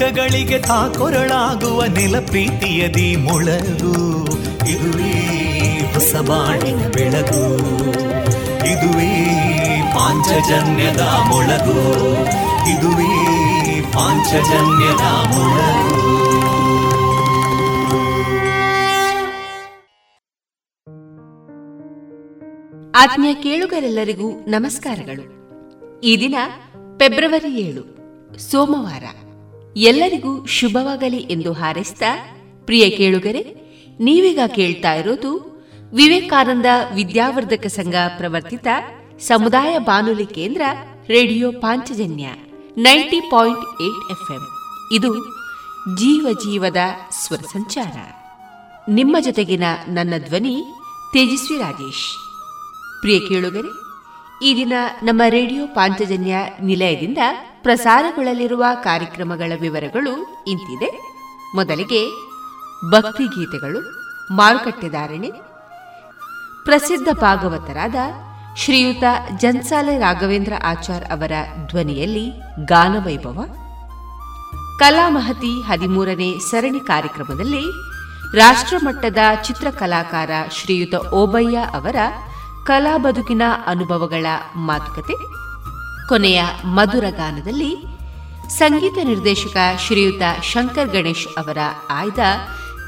ದುಃಖಗಳಿಗೆ ತಾಕೊರಳಾಗುವ ನಿಲ ಪ್ರೀತಿಯದಿ ಮೊಳಗು. ಇದುವೇ ಹೊಸ ಬಾಳಿನ ಬೆಳಗು. ಇದುವೇ ಪಾಂಚಜನ್ಯದ ಮೊಳಗು. ಇದುವೇ ಪಾಂಚಜನ್ಯದ ಮೊಳಗು. ಆತ್ಮೀಯ ಕೇಳುಗರೆಲ್ಲರಿಗೂ ನಮಸ್ಕಾರಗಳು. ಈ ದಿನ ಫೆಬ್ರವರಿ ಏಳು, ಸೋಮವಾರ. ಎಲ್ಲರಿಗೂ ಶುಭವಾಗಲಿ ಎಂದು ಹಾರೈಸಿದ ಪ್ರಿಯ ಕೇಳುಗರೆ, ನೀವೀಗ ಕೇಳ್ತಾ ಇರೋದು ವಿವೇಕಾನಂದ ವಿದ್ಯಾವರ್ಧಕ ಸಂಘ ಪ್ರವರ್ತಿತ ಸಮುದಾಯ ಬಾನುಲಿ ಕೇಂದ್ರ radio Panchajanya ninety point eight FM. ಇದು ಜೀವ ಜೀವದ ಸ್ವರ ಸಂಚಾರ. ನಿಮ್ಮ ಜೊತೆಗಿನ ನನ್ನ ಧ್ವನಿ ತೇಜಸ್ವಿ ರಾಜೇಶ್. ಪ್ರಿಯ ಕೇಳುಗರೆ, ಈ ದಿನ ನಮ್ಮ ರೇಡಿಯೋ ಪಾಂಚಜನ್ಯ ನಿಲಯದಿಂದ ಪ್ರಸಾರಗೊಳ್ಳಲಿರುವ ಕಾರ್ಯಕ್ರಮಗಳ ವಿವರಗಳು ಇಂತಿದೆ. ಮೊದಲಿಗೆ ಭಕ್ತಿ ಗೀತೆಗಳು ಮಾರುಕಟ್ಟೆದಾರಣೆ ಪ್ರಸಿದ್ಧ ಭಾಗವತರಾದ ಶ್ರೀಯುತ ಜನ್ಸಾಲೆ ರಾಘವೇಂದ್ರ ಆಚಾರ್ ಅವರ ಧ್ವನಿಯಲ್ಲಿ ಗಾನವೈಭವ. ಕಲಾಮಹತಿ ಹದಿಮೂರನೇ ಸರಣಿ ಕಾರ್ಯಕ್ರಮದಲ್ಲಿ ರಾಷ್ಟ್ರಮಟ್ಟದ ಚಿತ್ರಕಲಾಕಾರ ಶ್ರೀಯುತ ಓಬಯ್ಯ ಅವರ ಕಲಾ ಬದುಕಿನ ಅನುಭವಗಳ ಮಾತುಕತೆ ಕೊನೆಯ ಮಧುರ ಗಾನದಲ್ಲಿ ಸಂಗೀತ ನಿರ್ದೇಶಕ ಶ್ರೀಯುತ ಶಂಕರ್ ಗಣೇಶ್ ಅವರ ಆಯ್ದ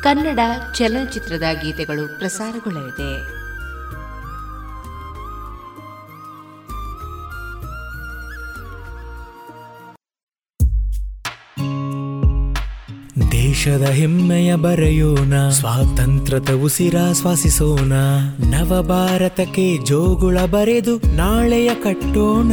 ಕನ್ನಡ ಚಲನಚಿತ್ರದ ಗೀತೆಗಳು ಪ್ರಸಾರಗೊಳ್ಳಲಿದೆ. ದೇಶದ ಹೆಮ್ಮೆಯ ಬರೆಯೋಣ, ಸ್ವಾತಂತ್ರ್ಯದ ಉಸಿರಾಶ್ವಾಸಿಸೋಣ ನವ ಭಾರತಕ್ಕೆ ಜೋಗುಳ ಬರೆದು ನಾಳೆಯ ಕಟ್ಟೋಣ.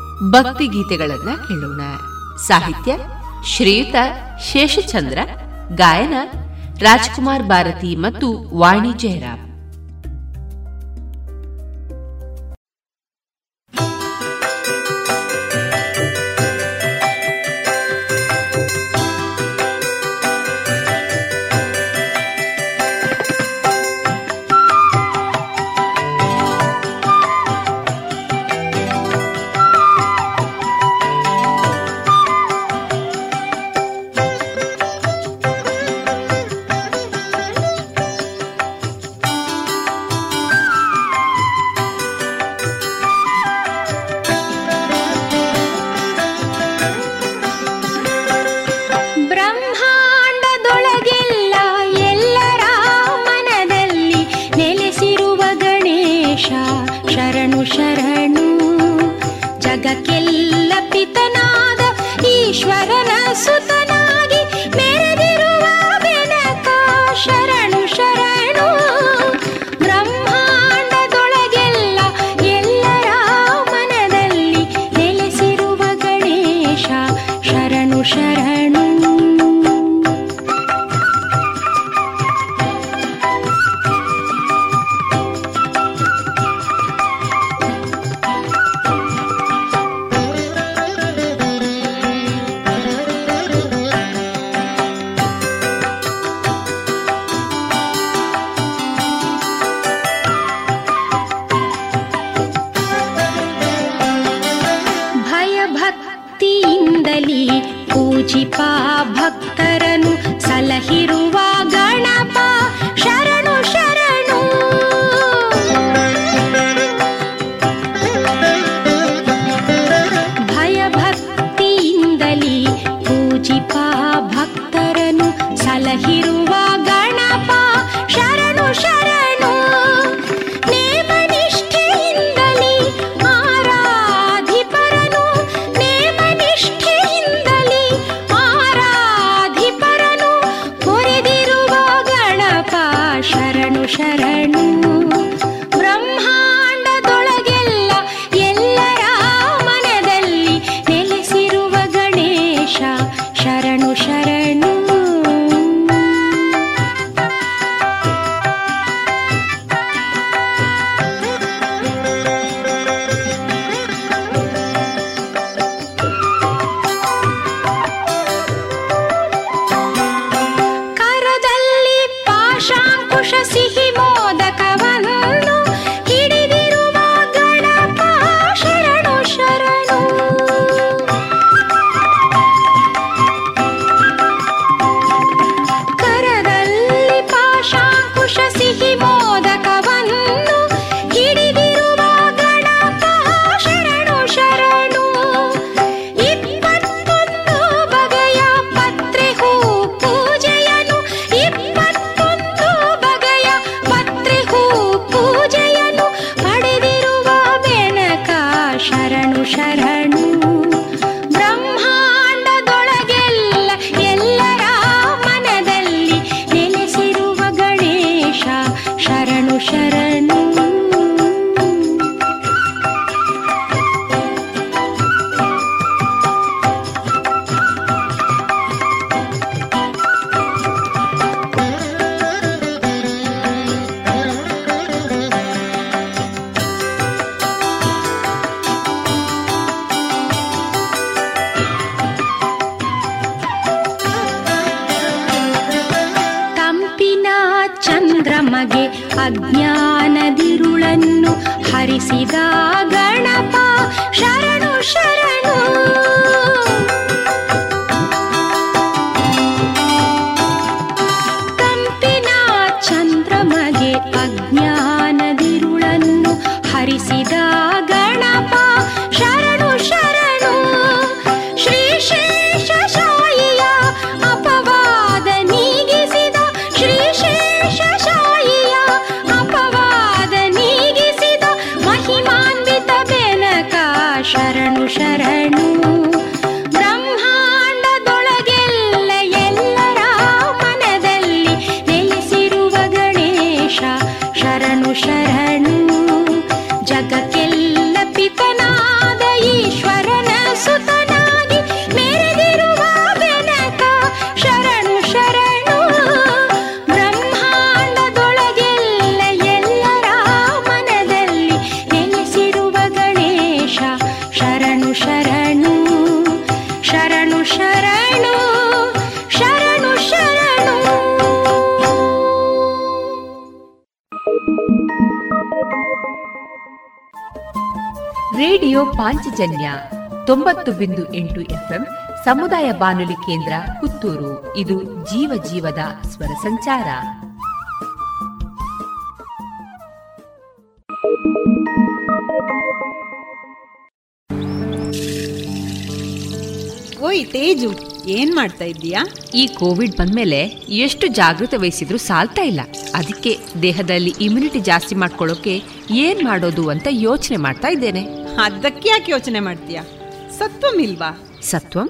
ಭಕ್ತಿ ಗೀತೆಗಳನ್ನ ಕೇಳೋಣ. ಸಾಹಿತ್ಯ ಶ್ರೀಯುತ ಶೇಷಚಂದ್ರ ಗಾಯನ ರಾಜ್ಕುಮಾರ್ ಭಾರತಿ ಮತ್ತು ವಾಣಿ ಜಯರಾಮ್. ಸಮುದಾಯ ಬಾನುಲಿ ಕೇಂದ್ರ ಪುತ್ತೂರು. ಇದು ಜೀವ ಜೀವದ ಸ್ವರ ಸಂಚಾರ. ಓಯ್ ತೇಜು ಏನ್ ಮಾಡ್ತಾ ಇದ್ದೀಯಾ? ಈ ಕೋವಿಡ್ ಬಂದ್ಮೇಲೆ ಎಷ್ಟು ಜಾಗೃತ ವಹಿಸಿದ್ರು ಸಾಲ್ತಾ ಇಲ್ಲ. ಅದಕ್ಕೆ ದೇಹದಲ್ಲಿ ಇಮ್ಯುನಿಟಿ ಜಾಸ್ತಿ ಮಾಡ್ಕೊಳ್ಳೋಕೆ ಏನ್ ಮಾಡೋದು ಅಂತ ಯೋಚನೆ ಮಾಡ್ತಾ ಇದ್ದೇನೆ. ಅದಕ್ಕೆ ಯಾಕೆ ಯೋಚನೆ ಮಾಡ್ತೀಯಾ? ಸತ್ವಂ ಇಲ್ವಾ? Satvam?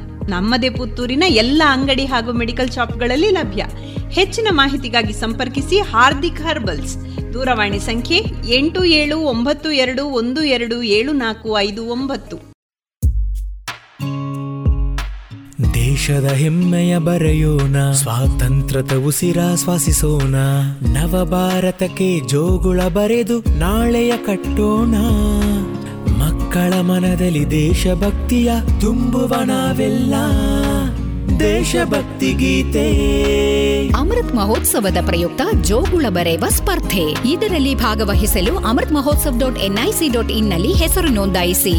ನಮ್ಮದೇ ಪುತ್ತೂರಿನ ಎಲ್ಲ ಅಂಗಡಿ ಹಾಗೂ ಮೆಡಿಕಲ್ ಶಾಪ್ಗಳಲ್ಲಿ ಲಭ್ಯ. ಹೆಚ್ಚಿನ ಮಾಹಿತಿಗಾಗಿ ಸಂಪರ್ಕಿಸಿ ಹಾರ್ದಿಕ್ ಹರ್ಬಲ್ಸ್. ದೂರವಾಣಿ ಸಂಖ್ಯೆ ಎಂಟು ಏಳು ಒಂಬತ್ತು ಎರಡು ಒಂದು ಎರಡು ಏಳು ನಾಲ್ಕು ಐದು ಒಂಬತ್ತು. ದೇಶದ ಹೆಮ್ಮೆಯ ಬರೆಯೋಣ, ಸ್ವಾತಂತ್ರ್ಯದ ಉಸಿರಾಶ್ವಾಸಿಸೋಣ ನವ ಭಾರತಕ್ಕೆ ಜೋಗುಳ ಬರೆದು ನಾಳೆಯ ಕಟ್ಟೋಣ. ಮಕ್ಕಳ ಮನದಲ್ಲಿ ದೇಶಭಕ್ತಿಯ ತುಂಬುವಣವೆಲ್ಲ ದೇಶಭಕ್ತಿ ಗೀತೆ. ಅಮೃತ್ ಮಹೋತ್ಸವದ ಪ್ರಯುಕ್ತ ಜೋಗುಳ ಬರೆಯುವ ಸ್ಪರ್ಧೆ. ಇದರಲ್ಲಿ ಭಾಗವಹಿಸಲು Amrit Mahotsav dot NIC dot ಇನ್ನಲ್ಲಿ ಹೆಸರು ನೋಂದಾಯಿಸಿ.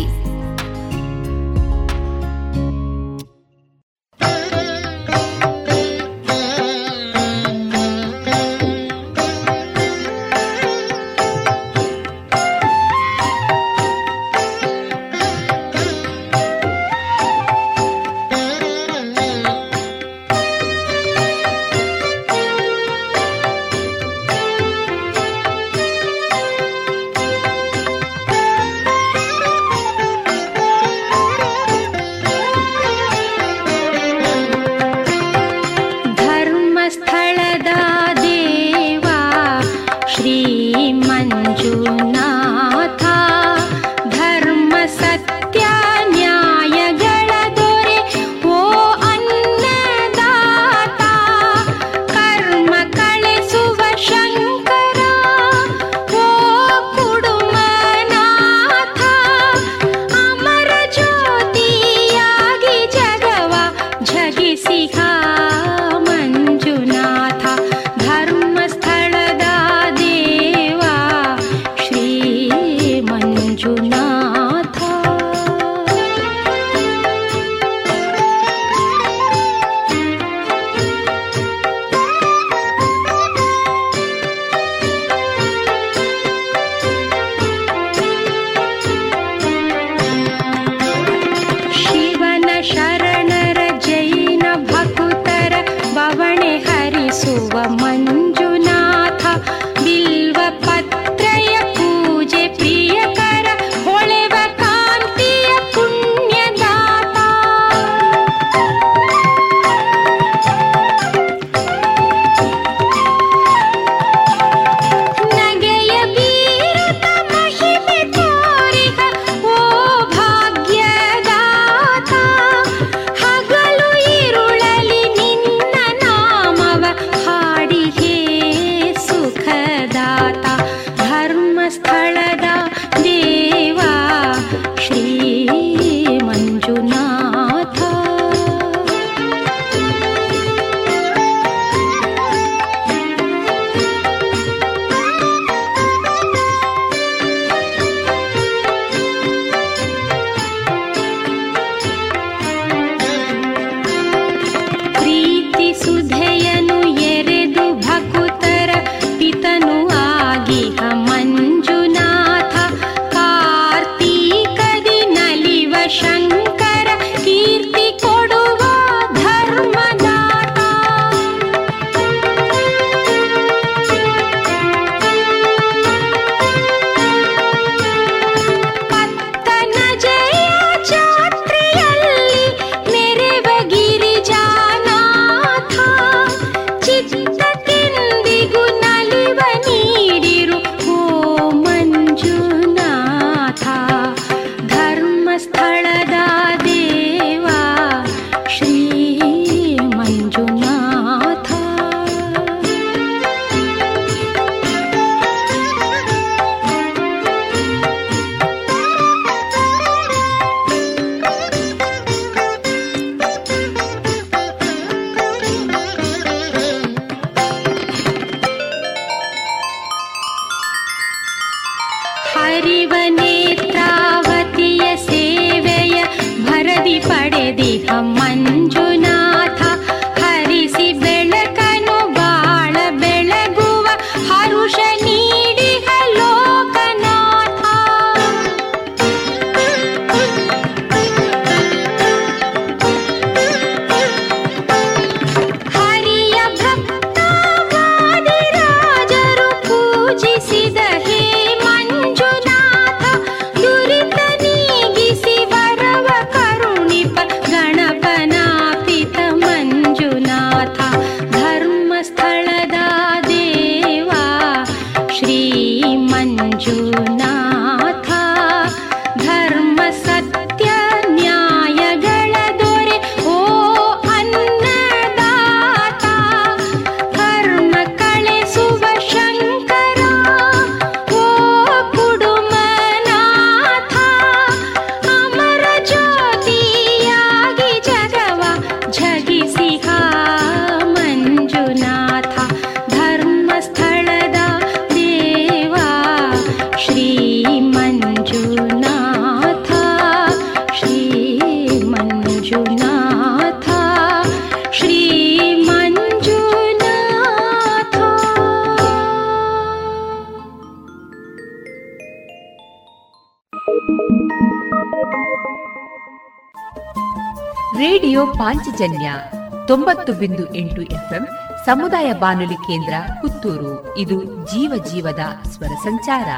ತೊಂಬತ್ತು ಬಿಂದು ಎಂಟು ಎಫ್ಎಂ ಸಮುದಾಯ ಬಾನುಲಿ ಕೇಂದ್ರ ಪುತ್ತೂರು. ಇದು ಜೀವ ಜೀವದ ಸ್ವರ ಸಂಚಾರ.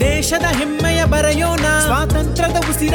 ದೇಶದ ಹೆಮ್ಮೆಯ ಬರೆಯೋಣ, ಸ್ವಾತಂತ್ರ್ಯದ ಉಸಿರ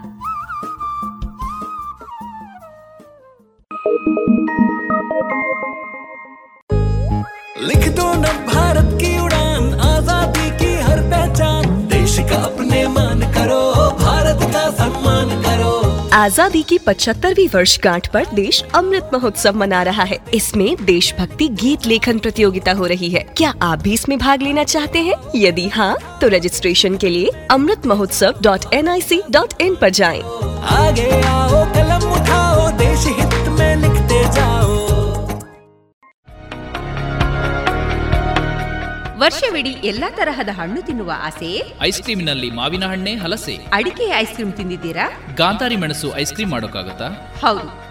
आज़ादी की पचहत्तरवी वर्षगांठ पर देश अमृत महोत्सव मना रहा है। इसमें देशभक्ति गीत लेखन प्रतियोगिता हो रही है। क्या आप भी इसमें भाग लेना चाहते हैं? यदि हाँ तो रजिस्ट्रेशन के लिए Amrit Mahotsav dot N I C dot in आरोप जाए। आगे आओ, कलम उठाओ, देश हित ವರ್ಷವಿಡೀ ಎಲ್ಲಾ ತರಹದ ಹಣ್ಣು ತಿನ್ನುವ ಆಸೆ? ಐಸ್ ಕ್ರೀಮಿನಲ್ಲಿ ಮಾವಿನ ಹಣ್ಣೆ ಹಲಸೆ. ಅಡಿಕೆ ಐಸ್ ಕ್ರೀಮ್ ತಿಂದಿದ್ದೀರಾ? ಗಾಂಧಾರಿ ಮೆಣಸು ಐಸ್ ಕ್ರೀಮ್ ಮಾಡೋಕ್ಕಾಗತ್ತಾ? ಹೌದು.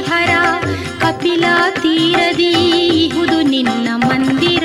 ಹರ ಕಪಿಲ ತೀರದಿ ಇಹುದು ನಿನ್ನ ಮಂದಿರ.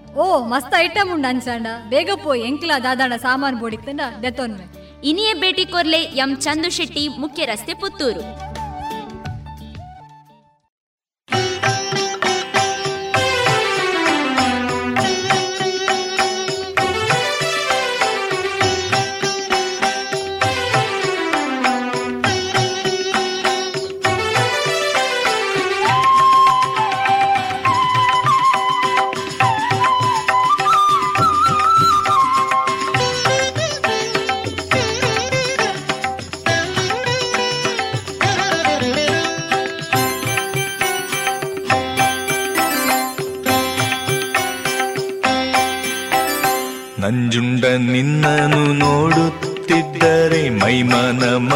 ಓ, ಮಸ್ತ್ ಐಟಮ್ ಉಂಡು ಅನ್ಸಂಡ. ಬೇಗ ಪೋಯ್ ಎಂಕ್ಲ ದಾದಾಂಡ ಸಾಮಾನು ಬೋಡಿತ್ತಂಡ ದೆತ್ತೊನ್ಮೆ. ಇನಿಯೇ ಭೇಟಿ ಕೊರ್ಲೆ ಎಂ ಚಂದು ಶೆಟ್ಟಿ ಮುಖ್ಯ ರಸ್ತೆ ಪುತ್ತೂರು.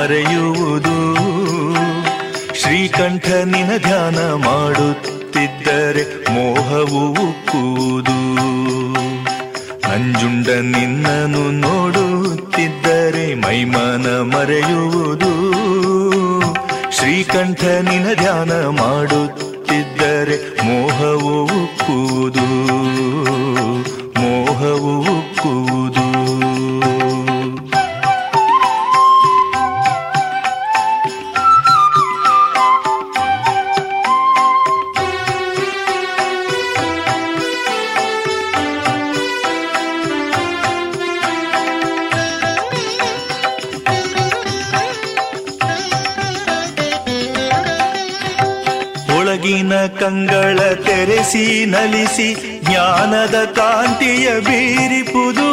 ಮರೆಯುವುದು ಶ್ರೀಕಂಠ ನಿನ ಧ್ಯಾನ ಮಾಡುತ್ತಿದ್ದರೆ ಮೋಹವು ಉಕ್ಕುವುದು. ನಂಜುಂಡ ನಿನ್ನನು ನೋಡುತ್ತಿದ್ದರೆ ಮೈಮನ ಮರೆಯುವುದು. ಶ್ರೀಕಂಠ ನಿನ ಧ್ಯಾನ ಮಾಡುತ್ತಿದ್ದರೆ ತೆರೆಸಿ ನಲಿಸಿ ಜ್ಞಾನದ ಕಾಂತಿಯ ಬೀರಿಪುದು.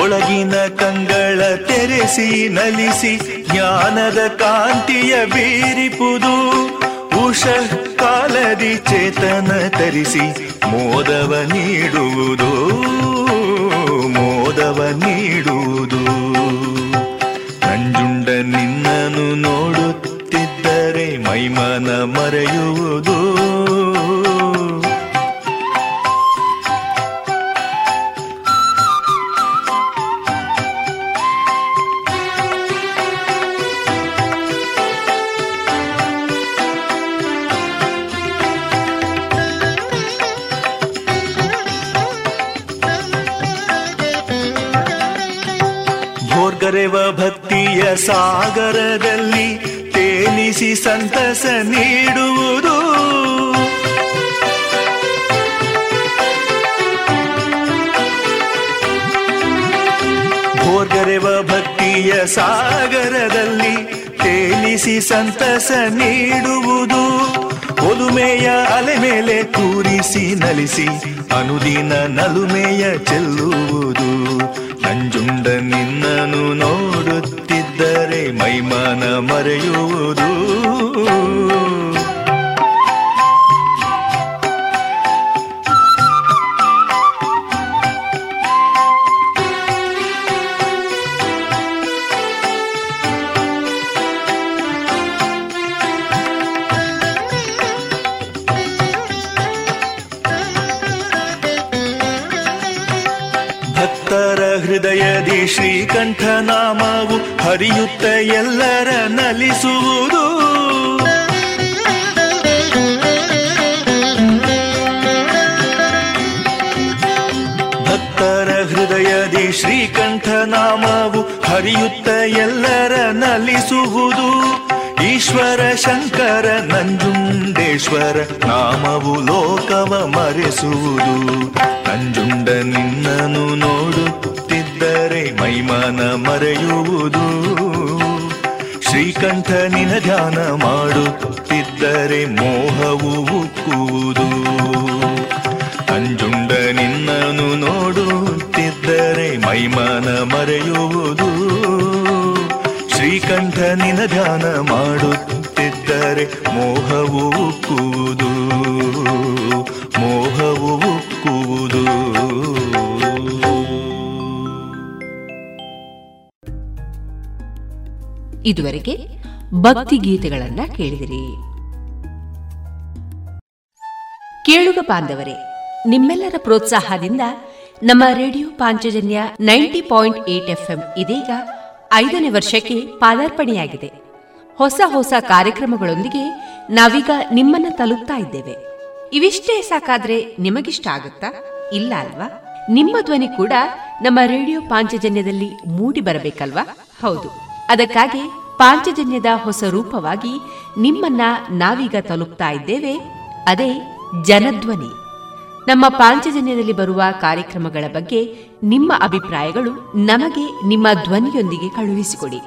ಒಳಗಿನ ಕಂಗಳ ತೆರೆಸಿ ನಲಿಸಿ ಜ್ಞಾನದ ಕಾಂತಿಯ ಬೀರಿಪುದು. ಉಷ ಕಾಲದಿ ಚೇತನ ತರಿಸಿ ಮೋದವ ನೀಡುವುದು ಮೋದವ ನೀಡುವುದು. ಮರೆಯುವುದು. ಭಕ್ತಿಯ ಸಾಗರದಲ್ಲಿ ತೇನಿಸಿ ಸಂತಸ ನೀಡುವುದು. ಭೋರ್ಗರೆವ ಭಕ್ತಿಯ ಸಾಗರದಲ್ಲಿ ತೇಲಿಸಿ ಸಂತಸ ನೀಡುವುದು. ಒಲುಮೆಯ ಅಲೆ ಮೇಲೆ ಕೂರಿಸಿ ನಲಿಸಿ ಅನುದಿನ ನಲುಮೆಯ ಚೆಲ್ಲುವುದು. ನಂಜುಂಡ ನಿನ್ನನು ನೋಡುತ್ತಿದ್ದರೆ ಮೈಮಾನ ಮರೆಯುವುದು ಶಂಕರ ನಂಜುಂಡೇಶ್ವರ ನಾಮವು ಲೋಕವ ಮರೆಸುವುದು. ನಂಜುಂಡ ನಿನ್ನನು ನೋಡುತ್ತಿದ್ದರೆ ಮೈಮಾನ ಮರೆಯುವುದು. ಶ್ರೀಕಂಠ ನಿನ ಧ್ಯಾನ ಮಾಡುತ್ತಿದ್ದರೆ ಮೋಹವು ಉಕ್ಕುವುದು. ನಂಜುಂಡ ನಿನ್ನನು ನೋಡುತ್ತಿದ್ದರೆ ಮೈಮಾನ ಮರೆಯುವುದು. ಶ್ರೀಕಂಠ ನಿನ ಧ್ಯಾನ ಮಾಡುತ್ತಿದ್ದರೆ ಮೋಹವು ಉಕ್ಕುವುದು ಮೋಹವು ಉಕ್ಕುವುದು. ಇದುವರೆಗೆ ಭಕ್ತಿ ಗೀತೆಗಳನ್ನ ಕೇಳಿದಿರಿ. ಕೇಳುಗ ಬಾಂಧವರೇ, ನಿಮ್ಮೆಲ್ಲರ ಪ್ರೋತ್ಸಾಹದಿಂದ ನಮ್ಮ radio Panchajanya ninety point eight FM ಇದೀಗ ಐದನೇ ವರ್ಷಕ್ಕೆ ಪಾದಾರ್ಪಣೆಯಾಗಿದೆ. ಹೊಸ ಹೊಸ ಕಾರ್ಯಕ್ರಮಗಳೊಂದಿಗೆ ನಾವೀಗ ನಿಮ್ಮನ್ನ ತಲುಪ್ತಾ ಇದ್ದೇವೆ. ಇವಿಷ್ಟೇ ಸಾಕಾದ್ರೆ ನಿಮಗಿಷ್ಟ ಆಗುತ್ತಾ? ಇಲ್ಲ ಅಲ್ವಾ? ನಿಮ್ಮ ಧ್ವನಿ ಕೂಡ ನಮ್ಮ ರೇಡಿಯೋ ಪಾಂಚಜನ್ಯದಲ್ಲಿ ಮೂಡಿ ಬರಬೇಕಲ್ವಾ? ಹೌದು. ಅದಕ್ಕಾಗಿ ಪಾಂಚಜನ್ಯದ ಹೊಸ ರೂಪವಾಗಿ ನಿಮ್ಮನ್ನ ನಾವೀಗ ತಲುಪ್ತಾ ಇದ್ದೇವೆ. ಅದೇ ಜನಧ್ವನಿ. ನಮ್ಮ ಪಾಂಚಜನ್ಯದಲ್ಲಿ ಬರುವ ಕಾರ್ಯಕ್ರಮಗಳ ಬಗ್ಗೆ ನಿಮ್ಮ ಅಭಿಪ್ರಾಯಗಳು ನಮಗೆ ನಿಮ್ಮ ಧ್ವನಿಯೊಂದಿಗೆ ಕಳುಹಿಸಿಕೊಡಿ.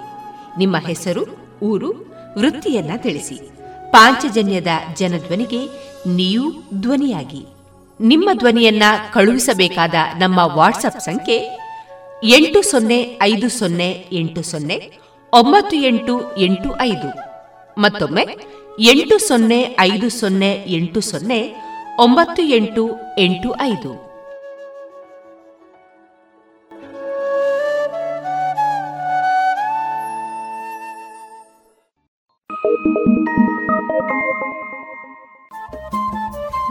ನಿಮ್ಮ ಹೆಸರು? ಊರು ವೃತ್ತಿಯನ್ನ ತಿಳಿಸಿ. ಪಾಂಚಜನ್ಯದ ಜನಧ್ವನಿಗೆ ನೀವು ಧ್ವನಿಯಾಗಿ. ನಿಮ್ಮ ಧ್ವನಿಯನ್ನ ಕಳುಹಿಸಬೇಕಾದ ನಮ್ಮ ವಾಟ್ಸಪ್ ಸಂಖ್ಯೆ ಎಂಟು ಸೊನ್ನೆ ಐದು ಸೊನ್ನೆ ಎಂಟು ಸೊನ್ನೆ ಒಂಬತ್ತು ಎಂಟು ಎಂಟು ಐದು. ಮತ್ತೊಮ್ಮೆ ಎಂಟು ಸೊನ್ನೆ ಐದು ಸೊನ್ನೆ ಎಂಟು ಸೊನ್ನೆ ಒಂಬತ್ತು ಎಂಟು ಎಂಟು ಐದು.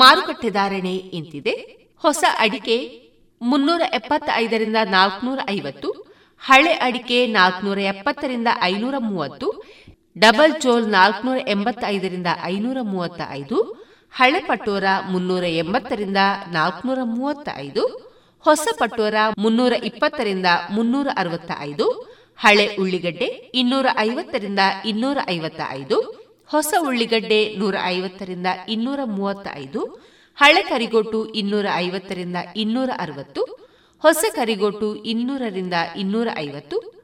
ಮಾರುಕಟ್ಟೆ ಧಾರಣೆ ಇಂತಿದೆ ಹೊಸ ಅಡಿಕೆ ಮುನ್ನೂರ ಎಪ್ಪತ್ತೈದರಿಂದ ನಾಲ್ಕನೂರ ಐವತ್ತು, ಹಳೆ ಅಡಿಕೆ ನಾಲ್ಕನೂರ ಎಪ್ಪತ್ತರಿಂದ ಐನೂರ ಮೂವತ್ತು, ಡಬಲ್ ಚೋಲ್ ನಾಲ್ಕನೂರ ಎಂಬತ್ತೈದರಿಂದ ಐನೂರ ಮೂವತ್ತ ಐದು ಹಳೆ ಪಟೋರ ಮುನ್ನೂರ ಎಂಬತ್ತರಿಂದ ನಾಲ್ಕನೂರ ಮೂವತ್ತ ಐದು ಹೊಸ ಪಟೋರ ಮುನ್ನೂರ ಇಪ್ಪತ್ತರಿಂದ ಮುನ್ನೂರ ಅರವತ್ತ ಐದು ಹಳೆ ಉಳ್ಳಿಗಡ್ಡೆ ಇನ್ನೂರ ಐವತ್ತರಿಂದ ಇನ್ನೂರ ಐವತ್ತ ಐದು ಹೊಸ ಉಳ್ಳಿಗಡ್ಡೆ ನೂರ ಐವತ್ತರಿಂದ ಇನ್ನೂರ ಮೂವತ್ತ ಐದು ಹಳೆ ಕರಿಗೋಟು ಇನ್ನೂರ ಐವತ್ತರಿಂದ ಇನ್ನೂರ ಅರವತ್ತು ಹೊಸ ಕರಿಗೋಟು ಇನ್ನೂರರಿಂದ ಇನ್ನೂರ ಐವತ್ತು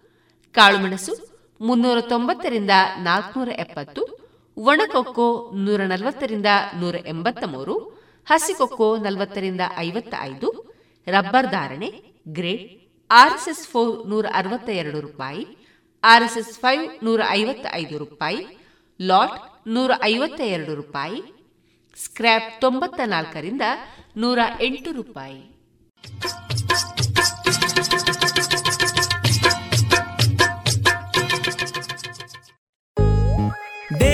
ಕಾಳುಮೆಣಸು ಮುನ್ನೂರ ತೊಂಬತ್ತರಿಂದ ನಾಲ್ಕುನೂರ ಎಪ್ಪತ್ತು ಒಣಕೊಕ್ಕೋ ನೂರ ನಲವತ್ತರಿಂದ ನೂರ ಎಂಬತ್ತ ಮೂರು ಹಸಿಕೊಕ್ಕೋ ನಲವತ್ತರಿಂದ ಐವತ್ತ ಐದು ರಬ್ಬರ್ ಧಾರಣೆ ಗ್ರೇಡ್ ಆರ್ಎಸ್ಎಸ್ ಫೋರ್ ನೂರ ಅರವತ್ತ ಎರಡು ರೂಪಾಯಿ, ಆರ್ಎಸ್ಎಸ್ ಫೈವ್ ನೂರ ಐವತ್ತ ಐದು ರೂಪಾಯಿ ಲಾಟ್ ನೂರ ಐವತ್ತ ಎರಡು ರೂಪಾಯಿ ಸ್ಕ್ರ್ಯಾಪ್ ತೊಂಬತ್ತ ನಾಲ್ಕರಿಂದ ನೂರ ಎಂಟು ರೂಪಾಯಿ.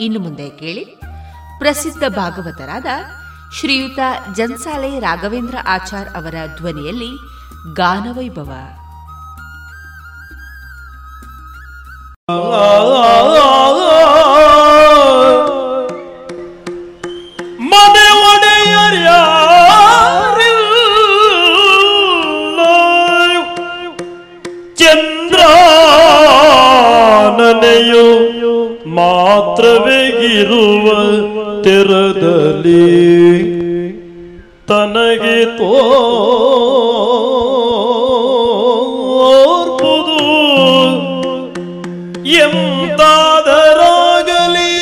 ಇನ್ನು ಮುಂದೆ ಕೇಳಿ. ಪ್ರಸಿದ್ಧ ಭಾಗವತರಾದ ಶ್ರೀಯುತ ಜನ್ಸಾಲೆ ರಾಘವೇಂದ್ರ ಆಚಾರ್ ಅವರ ಧ್ವನಿಯಲ್ಲಿ ಗಾನವೈಭವ. ಚಂದ್ರನನೆಯು ತೆರದಲ್ಲಿ ತನಗೆ ತೋರ್ಬೋದು ಎಂತಾದರಾಗಲಿ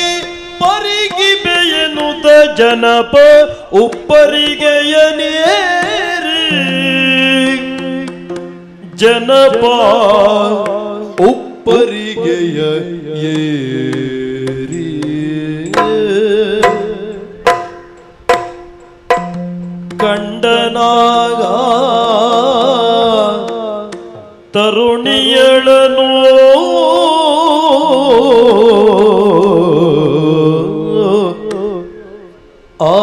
ಪರಿಗಿ ಬೆಯನುತ ಜನಪ ಉಪ್ಪರಿಗೆಯನೇರಿ ಜನಪ ಉಪ್ಪರಿಗೆಯ ಏರಿ ಕಂಡನಾಗ ತರುಣಿಯಳನು. ಆ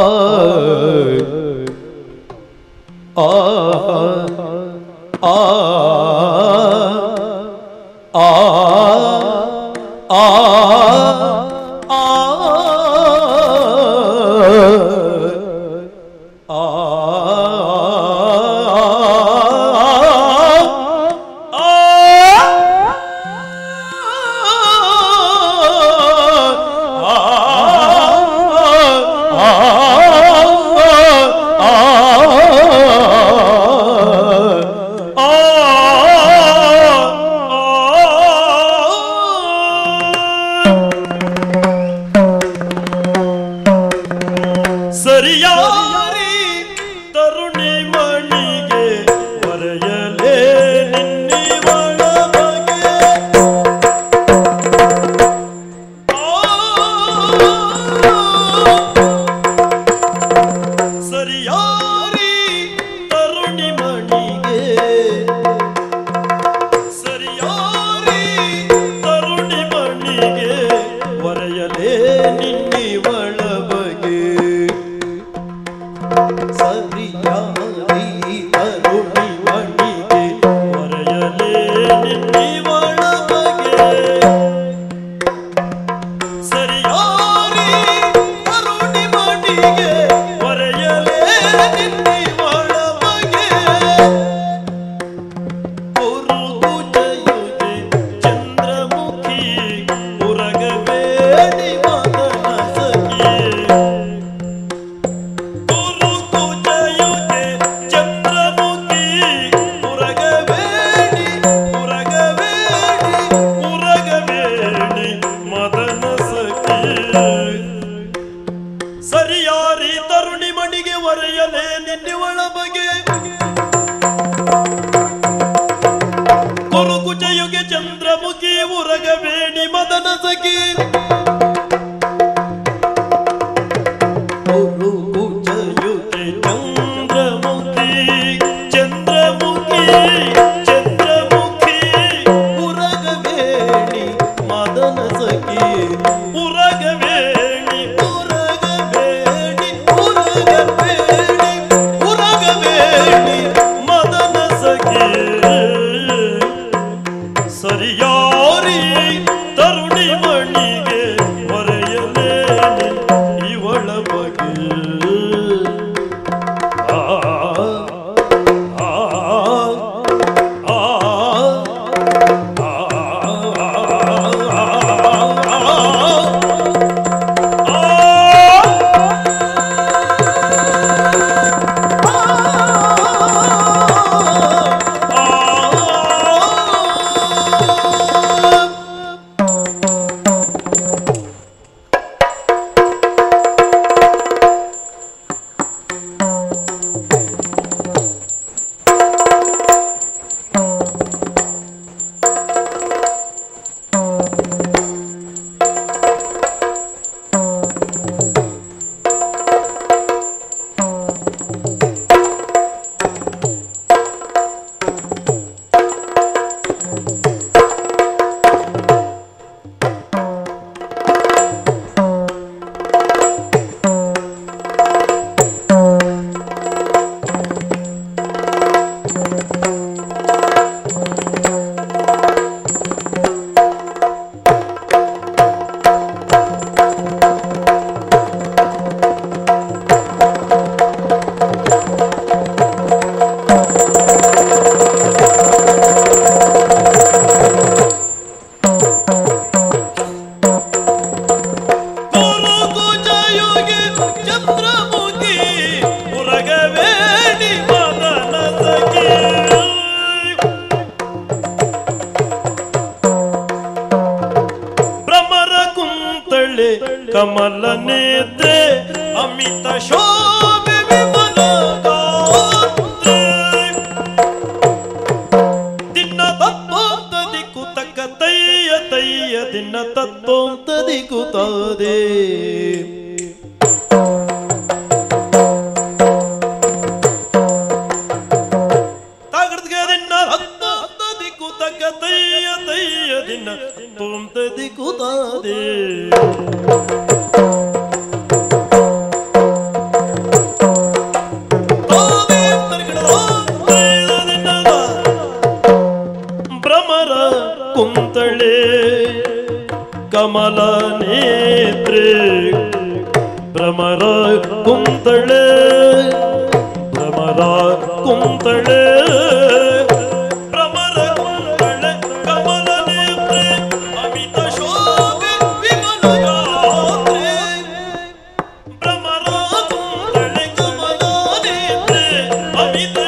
ಅಮಿತ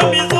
的名字。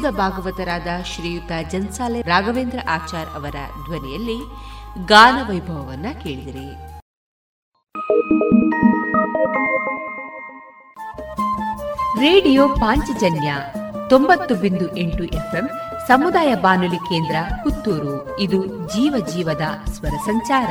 ಪ್ರಸಿದ್ಧ ಭಾಗವತರಾದ ಶ್ರೀಯುತ ಜನ್ಸಾಲೆ ರಾಘವೇಂದ್ರ ಆಚಾರ್ ಅವರ ಧ್ವನಿಯಲ್ಲಿ ಗಾನ ವೈಭವವನ್ನ ಕೇಳಿದಿರಿ. ರೇಡಿಯೋ ಪಾಂಚಜನ್ಯ ತೊಂಬತ್ತು ಬಿಂದು ಎಂಟು ಎಫ್ಎಂ ಸಮುದಾಯ ಬಾನುಲಿ ಕೇಂದ್ರ ಪುತ್ತೂರು. ಇದು ಜೀವ ಜೀವದ ಸ್ವರ ಸಂಚಾರ.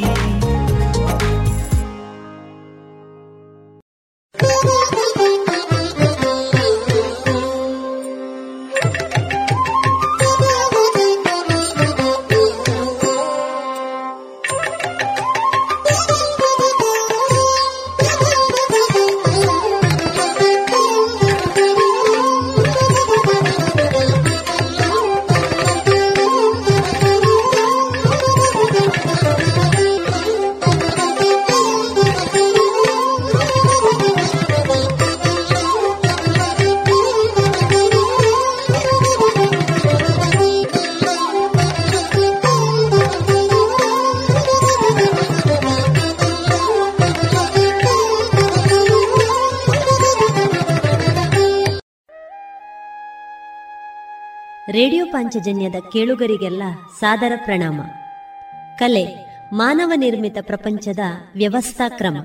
ಪಾಂಚಜನ್ಯದ ಕೇಳುಗರಿಗೆಲ್ಲ ಸಾದರ ಪ್ರಣಾಮ. ಕಲೆ, ಮಾನವ ನಿರ್ಮಿತ ಪ್ರಪಂಚದ ವ್ಯವಸ್ಥಾ ಕ್ರಮ.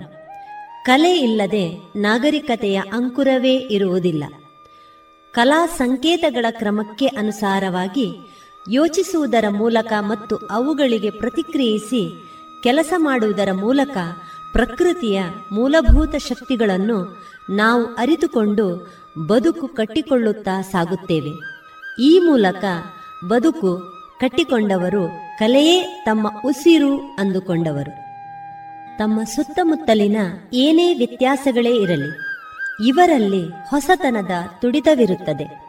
ಕಲೆ ಇಲ್ಲದೆ ನಾಗರಿಕತೆಯ ಅಂಕುರವೇ ಇರುವುದಿಲ್ಲ. ಕಲಾ ಸಂಕೇತಗಳ ಕ್ರಮಕ್ಕೆ ಅನುಸಾರವಾಗಿ ಯೋಚಿಸುವುದರ ಮೂಲಕ ಮತ್ತು ಅವುಗಳಿಗೆ ಪ್ರತಿಕ್ರಿಯಿಸಿ ಕೆಲಸ ಮಾಡುವುದರ ಮೂಲಕ ಪ್ರಕೃತಿಯ ಮೂಲಭೂತ ಶಕ್ತಿಗಳನ್ನು ನಾವು ಅರಿತುಕೊಂಡು ಬದುಕು ಕಟ್ಟಿಕೊಳ್ಳುತ್ತಾ ಸಾಗುತ್ತೇವೆ. ಈ ಮೂಲಕ ಬದುಕು ಕಟ್ಟಿಕೊಂಡವರು ಕಲೆಯೇ ತಮ್ಮ ಉಸಿರು ಅಂದುಕೊಂಡವರು. ತಮ್ಮ ಸುತ್ತಮುತ್ತಲಿನ ಏನೇ ವ್ಯತ್ಯಾಸಗಳೇ ಇರಲಿ, ಇವರಲ್ಲಿ ಹೊಸತನದ ತುಡಿತವಿರುತ್ತದೆ.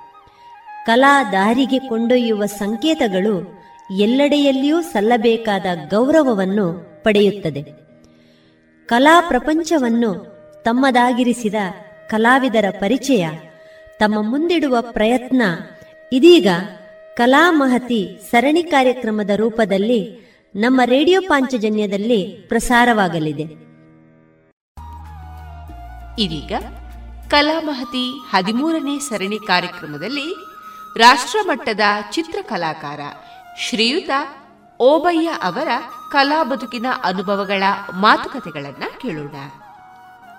ಕಲಾ ದಾರಿಗೆ ಕೊಂಡೊಯ್ಯುವ ಸಂಕೇತಗಳು ಎಲ್ಲೆಡೆಯಲ್ಲಿಯೂ ಸಲ್ಲಬೇಕಾದ ಗೌರವವನ್ನು ಪಡೆಯುತ್ತದೆ. ಕಲಾ ಪ್ರಪಂಚವನ್ನು ತಮ್ಮದಾಗಿರಿಸಿದ ಕಲಾವಿದರ ಪರಿಚಯ, ತಮ್ಮ ಮುಂದಿಡುವ ಪ್ರಯತ್ನ ಇದೀಗ ಕಲಾ ಮಹತಿ ಸರಣಿ ಕಾರ್ಯಕ್ರಮದ ರೂಪದಲ್ಲಿ ನಮ್ಮ ರೇಡಿಯೋ ಪಾಂಚಜನ್ಯದಲ್ಲಿ ಪ್ರಸಾರವಾಗಲಿದೆ. ಇದೀಗ ಕಲಾಮಹತಿ ಹದಿಮೂರನೇ ಸರಣಿ ಕಾರ್ಯಕ್ರಮದಲ್ಲಿ ರಾಷ್ಟ್ರಮಟ್ಟದ ಚಿತ್ರಕಲಾಕಾರ ಶ್ರೀಯುತ ಓಬಯ್ಯ ಅವರ ಕಲಾ ಬದುಕಿನ ಅನುಭವಗಳ ಮಾತುಕತೆಗಳನ್ನ ಕೇಳೋಣ.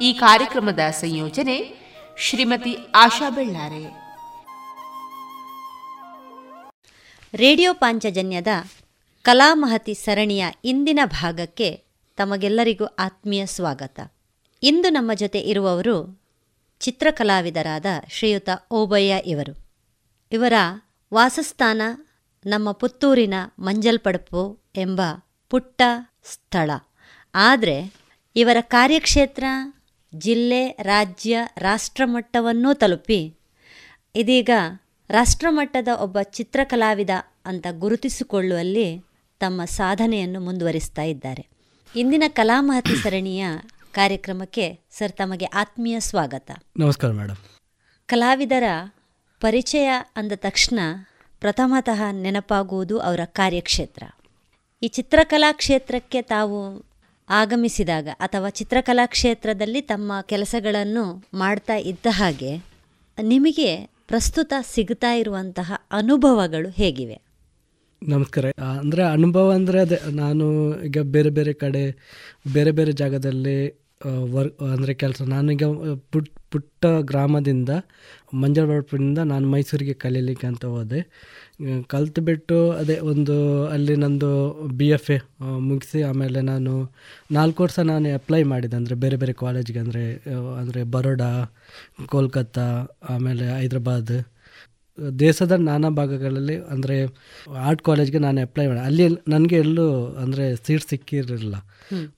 ಈ ಕಾರ್ಯಕ್ರಮದ ಸಂಯೋಜನೆ ಶ್ರೀಮತಿ ಆಶಾ ಬೆಳ್ಳಾರೆ. ರೇಡಿಯೋ ಪಾಂಚಜನ್ಯದ ಕಲಾಮಹತಿ ಸರಣಿಯ ಇಂದಿನ ಭಾಗಕ್ಕೆ ತಮಗೆಲ್ಲರಿಗೂ ಆತ್ಮೀಯ ಸ್ವಾಗತ. ಇಂದು ನಮ್ಮ ಜೊತೆ ಇರುವವರು ಚಿತ್ರಕಲಾವಿದರಾದ ಶ್ರೀಯುತ ಓಬಯ್ಯ ಇವರು. ಇವರ ವಾಸಸ್ಥಾನ ನಮ್ಮ ಪುತ್ತೂರಿನ ಮಂಜಲ್ಪಡಪು ಎಂಬ ಪುಟ್ಟ ಸ್ಥಳ. ಆದರೆ ಇವರ ಕಾರ್ಯಕ್ಷೇತ್ರ ಜಿಲ್ಲೆ, ರಾಜ್ಯ, ರಾಷ್ಟ್ರಮಟ್ಟವನ್ನೂ ತಲುಪಿ ಇದೀಗ ರಾಷ್ಟ್ರಮಟ್ಟದ ಒಬ್ಬ ಚಿತ್ರಕಲಾವಿದ ಅಂತ ಗುರುತಿಸಿಕೊಳ್ಳುವಲ್ಲಿ ತಮ್ಮ ಸಾಧನೆಯನ್ನು ಮುಂದುವರಿಸ್ತಾ ಇದ್ದಾರೆ. ಇಂದಿನ ಕಲಾಮಹತಿ ಸರಣಿಯ ಕಾರ್ಯಕ್ರಮಕ್ಕೆ ಸರ್ ತಮಗೆ ಆತ್ಮೀಯ ಸ್ವಾಗತ. ನಮಸ್ಕಾರ ಮೇಡಮ್. ಕಲಾವಿದರ ಪರಿಚಯ ಅಂದ ತಕ್ಷಣ ಪ್ರಥಮತಃ ನೆನಪಾಗುವುದು ಅವರ ಕಾರ್ಯಕ್ಷೇತ್ರ. ಈ ಚಿತ್ರಕಲಾ ಕ್ಷೇತ್ರಕ್ಕೆ ತಾವು ಆಗಮಿಸಿದಾಗ ಅಥವಾ ಚಿತ್ರಕಲಾ ಕ್ಷೇತ್ರದಲ್ಲಿ ತಮ್ಮ ಕೆಲಸಗಳನ್ನು ಮಾಡ್ತಾ ಇದ್ದ ಹಾಗೆ ನಿಮಗೆ ಪ್ರಸ್ತುತ ಸಿಗ್ತಾ ಇರುವಂತಹ ಅನುಭವಗಳು ಹೇಗಿವೆ? ನಮಸ್ಕಾರ. ಅಂದರೆ ಅನುಭವ ಅಂದರೆ ಅದೇ, ನಾನು ಈಗ ಬೇರೆ ಬೇರೆ ಕಡೆ, ಬೇರೆ ಬೇರೆ ಜಾಗದಲ್ಲಿ ವರ್ಕ್ ಅಂದರೆ ಕೆಲಸ. ನಾನೀಗ ಪುಟ್, ಪುಟ್ಟ ಗ್ರಾಮದಿಂದ ಮಂಜಳಬಳಪಿನಿಂದ ನಾನು ಮೈಸೂರಿಗೆ ಕಲೀಲಿಕ್ಕೆ ಅಂತ ಹೋದೆ. ಕಲ್ತು ಬಿಟ್ಟು ಅದೇ ಒಂದು ಅಲ್ಲಿ ನಂದು ಬಿ ಎಫ್ ಎ ಮುಗಿಸಿ ಆಮೇಲೆ ನಾನು ನಾಲ್ಕು ವರ್ಷ ನಾನು ಅಪ್ಲೈ ಮಾಡಿದೆ ಅಂದರೆ ಬೇರೆ ಬೇರೆ ಕಾಲೇಜ್ಗೆ ಅಂದರೆ ಅಂದರೆ ಬರೋಡಾ ಕೋಲ್ಕತ್ತಾ ಆಮೇಲೆ ಹೈದ್ರಾಬಾದ್ ದೇಶದ ನಾನಾ ಭಾಗಗಳಲ್ಲಿ ಅಂದರೆ ಆರ್ಟ್ ಕಾಲೇಜ್ಗೆ ನಾನು ಅಪ್ಲೈ ಮಾಡಿ ಅಲ್ಲಿ ನನಗೆ ಎಲ್ಲೂ ಅಂದರೆ ಸೀಟ್ ಸಿಕ್ಕಿರಲಿಲ್ಲ.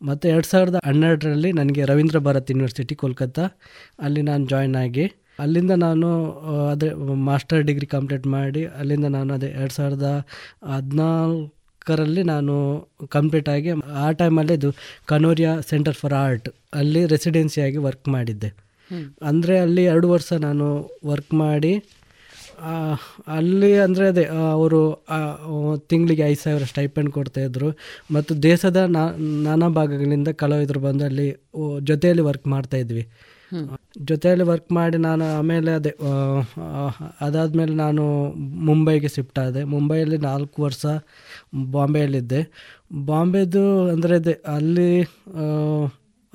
ಮತ್ತು ಎರಡು ಸಾವಿರದ ಹನ್ನೆರಡರಲ್ಲಿ ನನಗೆ ರವೀಂದ್ರ ಭಾರತ್ ಯೂನಿವರ್ಸಿಟಿ ಕೋಲ್ಕತ್ತಾ ಅಲ್ಲಿ ನಾನು ಜಾಯ್ನ್ ಆಗಿ ಅಲ್ಲಿಂದ ನಾನು ಅದೇ ಮಾಸ್ಟರ್ ಡಿಗ್ರಿ ಕಂಪ್ಲೀಟ್ ಮಾಡಿ ಅಲ್ಲಿಂದ ನಾನು ಅದೇ ಎರಡು ಸಾವಿರದ ಹದಿನಾಲ್ಕರಲ್ಲಿ ನಾನು ಕಂಪ್ಲೀಟ್ ಆಗಿ ಆ ಟೈಮಲ್ಲಿ ಇದು ಕನೋರಿಯಾ ಸೆಂಟರ್ ಫಾರ್ ಆರ್ಟ್ ಅಲ್ಲಿ ರೆಸಿಡೆನ್ಸಿಯಾಗಿ ವರ್ಕ್ ಮಾಡಿದ್ದೆ. ಅಂದರೆ ಅಲ್ಲಿ ಎರಡು ವರ್ಷ ನಾನು ವರ್ಕ್ ಮಾಡಿ ಅಲ್ಲಿ ಅಂದರೆ ಅದೇ ಅವರು ತಿಂಗಳಿಗೆ ಐದು ಸಾವಿರ ಸ್ಟೈಪೆಂಡ್ ಕೊಡ್ತಾಯಿದ್ರು ಮತ್ತು ದೇಶದ ನಾ- ನಾನಾ ಭಾಗಗಳಿಂದ ಕಲಾವಿದರು ಬಂದು ಅಲ್ಲಿ ಜೊತೆಯಲ್ಲಿ ವರ್ಕ್ ಮಾಡ್ತಾಯಿದ್ವಿ ಜೊತೆಯಲ್ಲಿ ವರ್ಕ್ ಮಾಡಿ ನಾನು ಆಮೇಲೆ ಅದೇ ಅದಾದಮೇಲೆ ನಾನು ಮುಂಬೈಗೆ ಶಿಫ್ಟ್ ಆದೆ. ಮುಂಬೈಯಲ್ಲಿ ನಾಲ್ಕು ವರ್ಷ ಬಾಂಬೆಯಲ್ಲಿದ್ದೆ. ಬಾಂಬೆದು ಅಂದರೆ ಅದೇ, ಅಲ್ಲಿ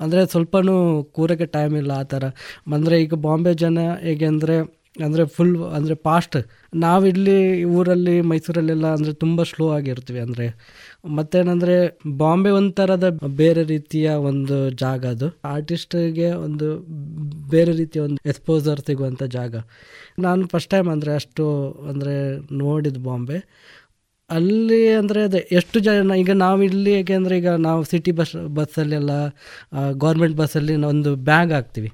ಅಂದರೆ ಸ್ವಲ್ಪನೂ ಕೂರಕ್ಕೆ ಟೈಮ್ ಇಲ್ಲ ಆ ಥರ. ಅಂದರೆ ಈಗ ಬಾಂಬೆ ಜನ ಹೇಗೆ ಅಂದರೆ ಅಂದರೆ ಫುಲ್ ಅಂದರೆ ಫಾಸ್ಟ್ ನಾವಿಲ್ಲಿ ಊರಲ್ಲಿ ಮೈಸೂರಲ್ಲೆಲ್ಲ ಅಂದರೆ ತುಂಬ ಸ್ಲೋ ಆಗಿರ್ತೀವಿ ಅಂದರೆ ಮತ್ತೇನಂದರೆ ಬಾಂಬೆ ಒಂಥರದ ಬೇರೆ ರೀತಿಯ ಒಂದು ಜಾಗ ಅದು. ಆರ್ಟಿಸ್ಟ್ಗೆ ಒಂದು ಬೇರೆ ರೀತಿಯ ಒಂದು ಎಕ್ಸ್ಪೋಸರ್ ಸಿಗುವಂಥ ಜಾಗ. ನಾನು ಫಸ್ಟ್ ಟೈಮ್ ಅಂದರೆ ಅಷ್ಟು ಅಂದರೆ ನೋಡಿದ್ದು ಬಾಂಬೆ. ಅಲ್ಲಿ ಅಂದರೆ ಅದೇ ಎಷ್ಟು ಜನ, ಈಗ ನಾವು ಇಲ್ಲಿ ಏಕೆಂದರೆ ಈಗ ನಾವು ಸಿಟಿ ಬಸ್ ಬಸ್ಸಲ್ಲೆಲ್ಲ ಗೌರ್ಮೆಂಟ್ ಬಸ್ಸಲ್ಲಿ ಒಂದು ಬ್ಯಾಗ್ ಹಾಕ್ತೀವಿ.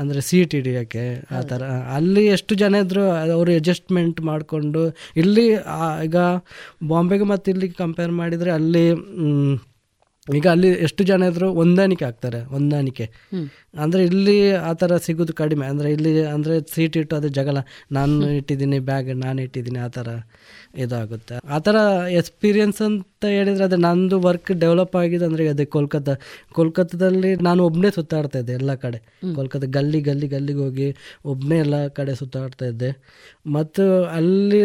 ಅಂದರೆ ಸೀಟ್ ಹಿಡಿಯೋಕ್ಕೆ ಆ ಥರ ಅಲ್ಲಿ ಎಷ್ಟು ಜನ ಇದ್ದರು ಅವರು ಅಡ್ಜಸ್ಟ್ಮೆಂಟ್ ಮಾಡಿಕೊಂಡು ಇಲ್ಲಿ ಈಗ ಬಾಂಬೆಗೆ ಮತ್ತು ಇಲ್ಲಿಗೆ ಕಂಪೇರ್ ಮಾಡಿದರೆ ಅಲ್ಲಿ ಈಗ ಅಲ್ಲಿ ಎಷ್ಟು ಜನ ಇದ್ರು ಹೊಂದಾಣಿಕೆ ಆಗ್ತಾರೆ ಹೊಂದಾಣಿಕೆ. ಅಂದರೆ ಇಲ್ಲಿ ಆ ಥರ ಸಿಗೋದು ಕಡಿಮೆ. ಅಂದರೆ ಇಲ್ಲಿ ಅಂದರೆ ಸೀಟ್ ಇಟ್ಟು ಅದು ಜಗಳ. ನಾನು ಇಟ್ಟಿದ್ದೀನಿ ಬ್ಯಾಗ್ ನಾನು ಇಟ್ಟಿದ್ದೀನಿ ಆ ಥರ ಇದಾಗುತ್ತೆ. ಆ ಥರ ಎಕ್ಸ್ಪೀರಿಯನ್ಸ್ ಅಂತ ಹೇಳಿದರೆ ಅದೇ ನಂದು ವರ್ಕ್ ಡೆವಲಪ್ ಆಗಿದೆ ಅಂದರೆ ಅದೇ ಕೋಲ್ಕತ್ತಾ. ಕೋಲ್ಕತ್ತಾದಲ್ಲಿ ನಾನು ಒಬ್ಬನೇ ಸುತ್ತಾಡ್ತಾ ಇದ್ದೆ ಎಲ್ಲ ಕಡೆ. ಕೋಲ್ಕತ್ತಾ ಗಲ್ಲಿ ಗಲ್ಲಿ ಗಲ್ಲಿಗೆ ಹೋಗಿ ಒಬ್ಬನೇ ಎಲ್ಲ ಕಡೆ ಸುತ್ತಾಡ್ತಾ ಇದ್ದೆ. ಮತ್ತು ಅಲ್ಲಿ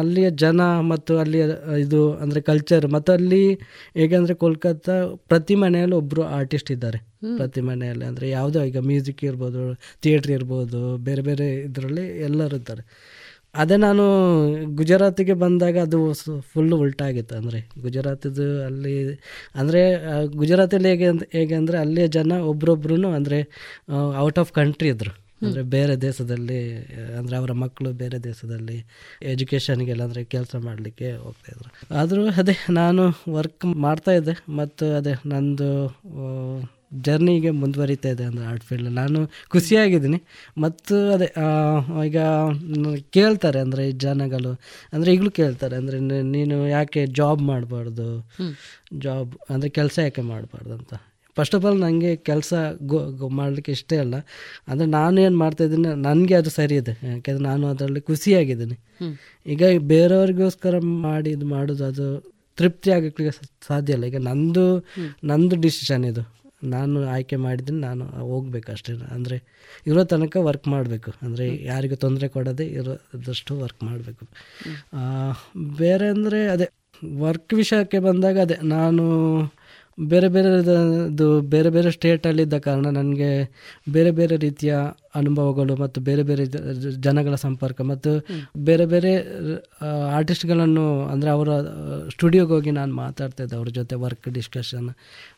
ಅಲ್ಲಿಯ ಜನ ಮತ್ತು ಅಲ್ಲಿಯ ಇದು ಅಂದರೆ ಕಲ್ಚರ್ ಮತ್ತು ಅಲ್ಲಿ ಹೇಗೆ ಅಂದರೆ ಕೋಲ್ಕತ್ತಾ ಪ್ರತಿ ಮನೆಯಲ್ಲಿ ಒಬ್ಬರು ಆರ್ಟಿಸ್ಟ್ ಇದ್ದಾರೆ. ಪ್ರತಿ ಮನೆಯಲ್ಲಿ ಅಂದರೆ ಯಾವುದೋ ಈಗ ಮ್ಯೂಸಿಕ್ ಇರ್ಬೋದು ಥಿಯೇಟ್ರ್ ಇರ್ಬೋದು ಬೇರೆ ಬೇರೆ ಇದರಲ್ಲಿ ಎಲ್ಲರೂ ಇರ್ತಾರೆ ಅದೇ ನಾನು ಗುಜರಾತಿಗೆ ಬಂದಾಗ ಅದು ಫುಲ್ಲು ಉಲ್ಟಾಗಿತ್ತು ಅಂದರೆ ಗುಜರಾತಿದು ಅಲ್ಲಿ ಅಂದರೆ ಗುಜರಾತಲ್ಲಿ ಹೇಗೆ ಹೇಗೆ ಅಂದರೆ ಅಲ್ಲಿಯ ಜನ ಒಬ್ರೊಬ್ರು ಅಂದರೆ ಔಟ್ ಆಫ್ ಕಂಟ್ರಿ ಇದ್ದರು ಅಂದರೆ ಬೇರೆ ದೇಶದಲ್ಲಿ ಅಂದರೆ ಅವರ ಮಕ್ಕಳು ಬೇರೆ ದೇಶದಲ್ಲಿ ಎಜುಕೇಷನ್ಗೆಲ್ಲ ಅಂದರೆ ಕೆಲಸ ಮಾಡಲಿಕ್ಕೆ ಹೋಗ್ತಾಯಿದ್ರು ಆದರೂ ಅದೇ ನಾನು ವರ್ಕ್ ಮಾಡ್ತಾಯಿದ್ದೆ ಮತ್ತು ಅದೇ ನಂದು ಜರ್ನಿಗೆ ಮುಂದುವರಿತಾ ಇದೆ ಅಂದರೆ ಆರ್ಟ್ ಫೀಲ್ಡಲ್ಲಿ ನಾನು ಖುಷಿಯಾಗಿದ್ದೀನಿ. ಮತ್ತು ಅದೇ ಈಗ ಕೇಳ್ತಾರೆ ಅಂದರೆ ಜನಗಳು ಅಂದರೆ ಈಗಲೂ ಕೇಳ್ತಾರೆ ಅಂದರೆ ನೀನು ಯಾಕೆ ಜಾಬ್ ಮಾಡಬಾರ್ದು? ಜಾಬ್ ಅಂದರೆ ಕೆಲಸ ಯಾಕೆ ಮಾಡಬಾರ್ದು ಅಂತ. ಫಸ್ಟ್ ಆಫ್ ಆಲ್ ನನಗೆ ಕೆಲಸ ಗೋ ಗೋ ಮಾಡಲಿಕ್ಕೆ ಇಷ್ಟೇ ಅಲ್ಲ ಅಂದರೆ ನಾನು ಏನು ಮಾಡ್ತಾಯಿದ್ದೀನಿ ನನಗೆ ಅದು ಸರಿ ಇದೆ. ಯಾಕೆಂದರೆ ನಾನು ಅದರಲ್ಲಿ ಖುಷಿಯಾಗಿದ್ದೀನಿ. ಈಗ ಬೇರೆಯವ್ರಿಗೋಸ್ಕರ ಮಾಡಿ ಇದು ಮಾಡೋದು ಅದು ತೃಪ್ತಿ ಆಗಲಿಕ್ಕೆ ಸಾಧ್ಯ ಇಲ್ಲ. ಈಗ ನಂದು ನಂದು ಡಿಸಿಷನ್ ಇದು. ನಾನು ಆಯ್ಕೆ ಮಾಡಿದ್ದೀನಿ ನಾನು ಹೋಗ್ಬೇಕು ಅಷ್ಟೇ. ಅಂದರೆ ಇರೋ ತನಕ ವರ್ಕ್ ಮಾಡಬೇಕು. ಅಂದರೆ ಯಾರಿಗೂ ತೊಂದರೆ ಕೊಡದೆ ಇರೋದಷ್ಟು ವರ್ಕ್ ಮಾಡಬೇಕು. ಬೇರೆ ಅಂದರೆ ಅದೇ ವರ್ಕ್ ವಿಷಯಕ್ಕೆ ಬಂದಾಗ ಅದೇ ನಾನು ಬೇರೆ ಬೇರೆ ಇದು ಬೇರೆ ಬೇರೆ ಸ್ಟೇಟಲ್ಲಿದ್ದ ಕಾರಣ ನನಗೆ ಬೇರೆ ಬೇರೆ ರೀತಿಯ ಅನುಭವಗಳು ಮತ್ತು ಬೇರೆ ಬೇರೆ ಜನಗಳ ಸಂಪರ್ಕ ಮತ್ತು ಬೇರೆ ಬೇರೆ ಆರ್ಟಿಸ್ಟ್ಗಳನ್ನು ಅಂದರೆ ಅವರ ಸ್ಟುಡಿಯೋಗೆ ಹೋಗಿ ನಾನು ಮಾತಾಡ್ತಾ ಇದ್ದೆ ಅವ್ರ ಜೊತೆ ವರ್ಕ್ ಡಿಸ್ಕಷನ್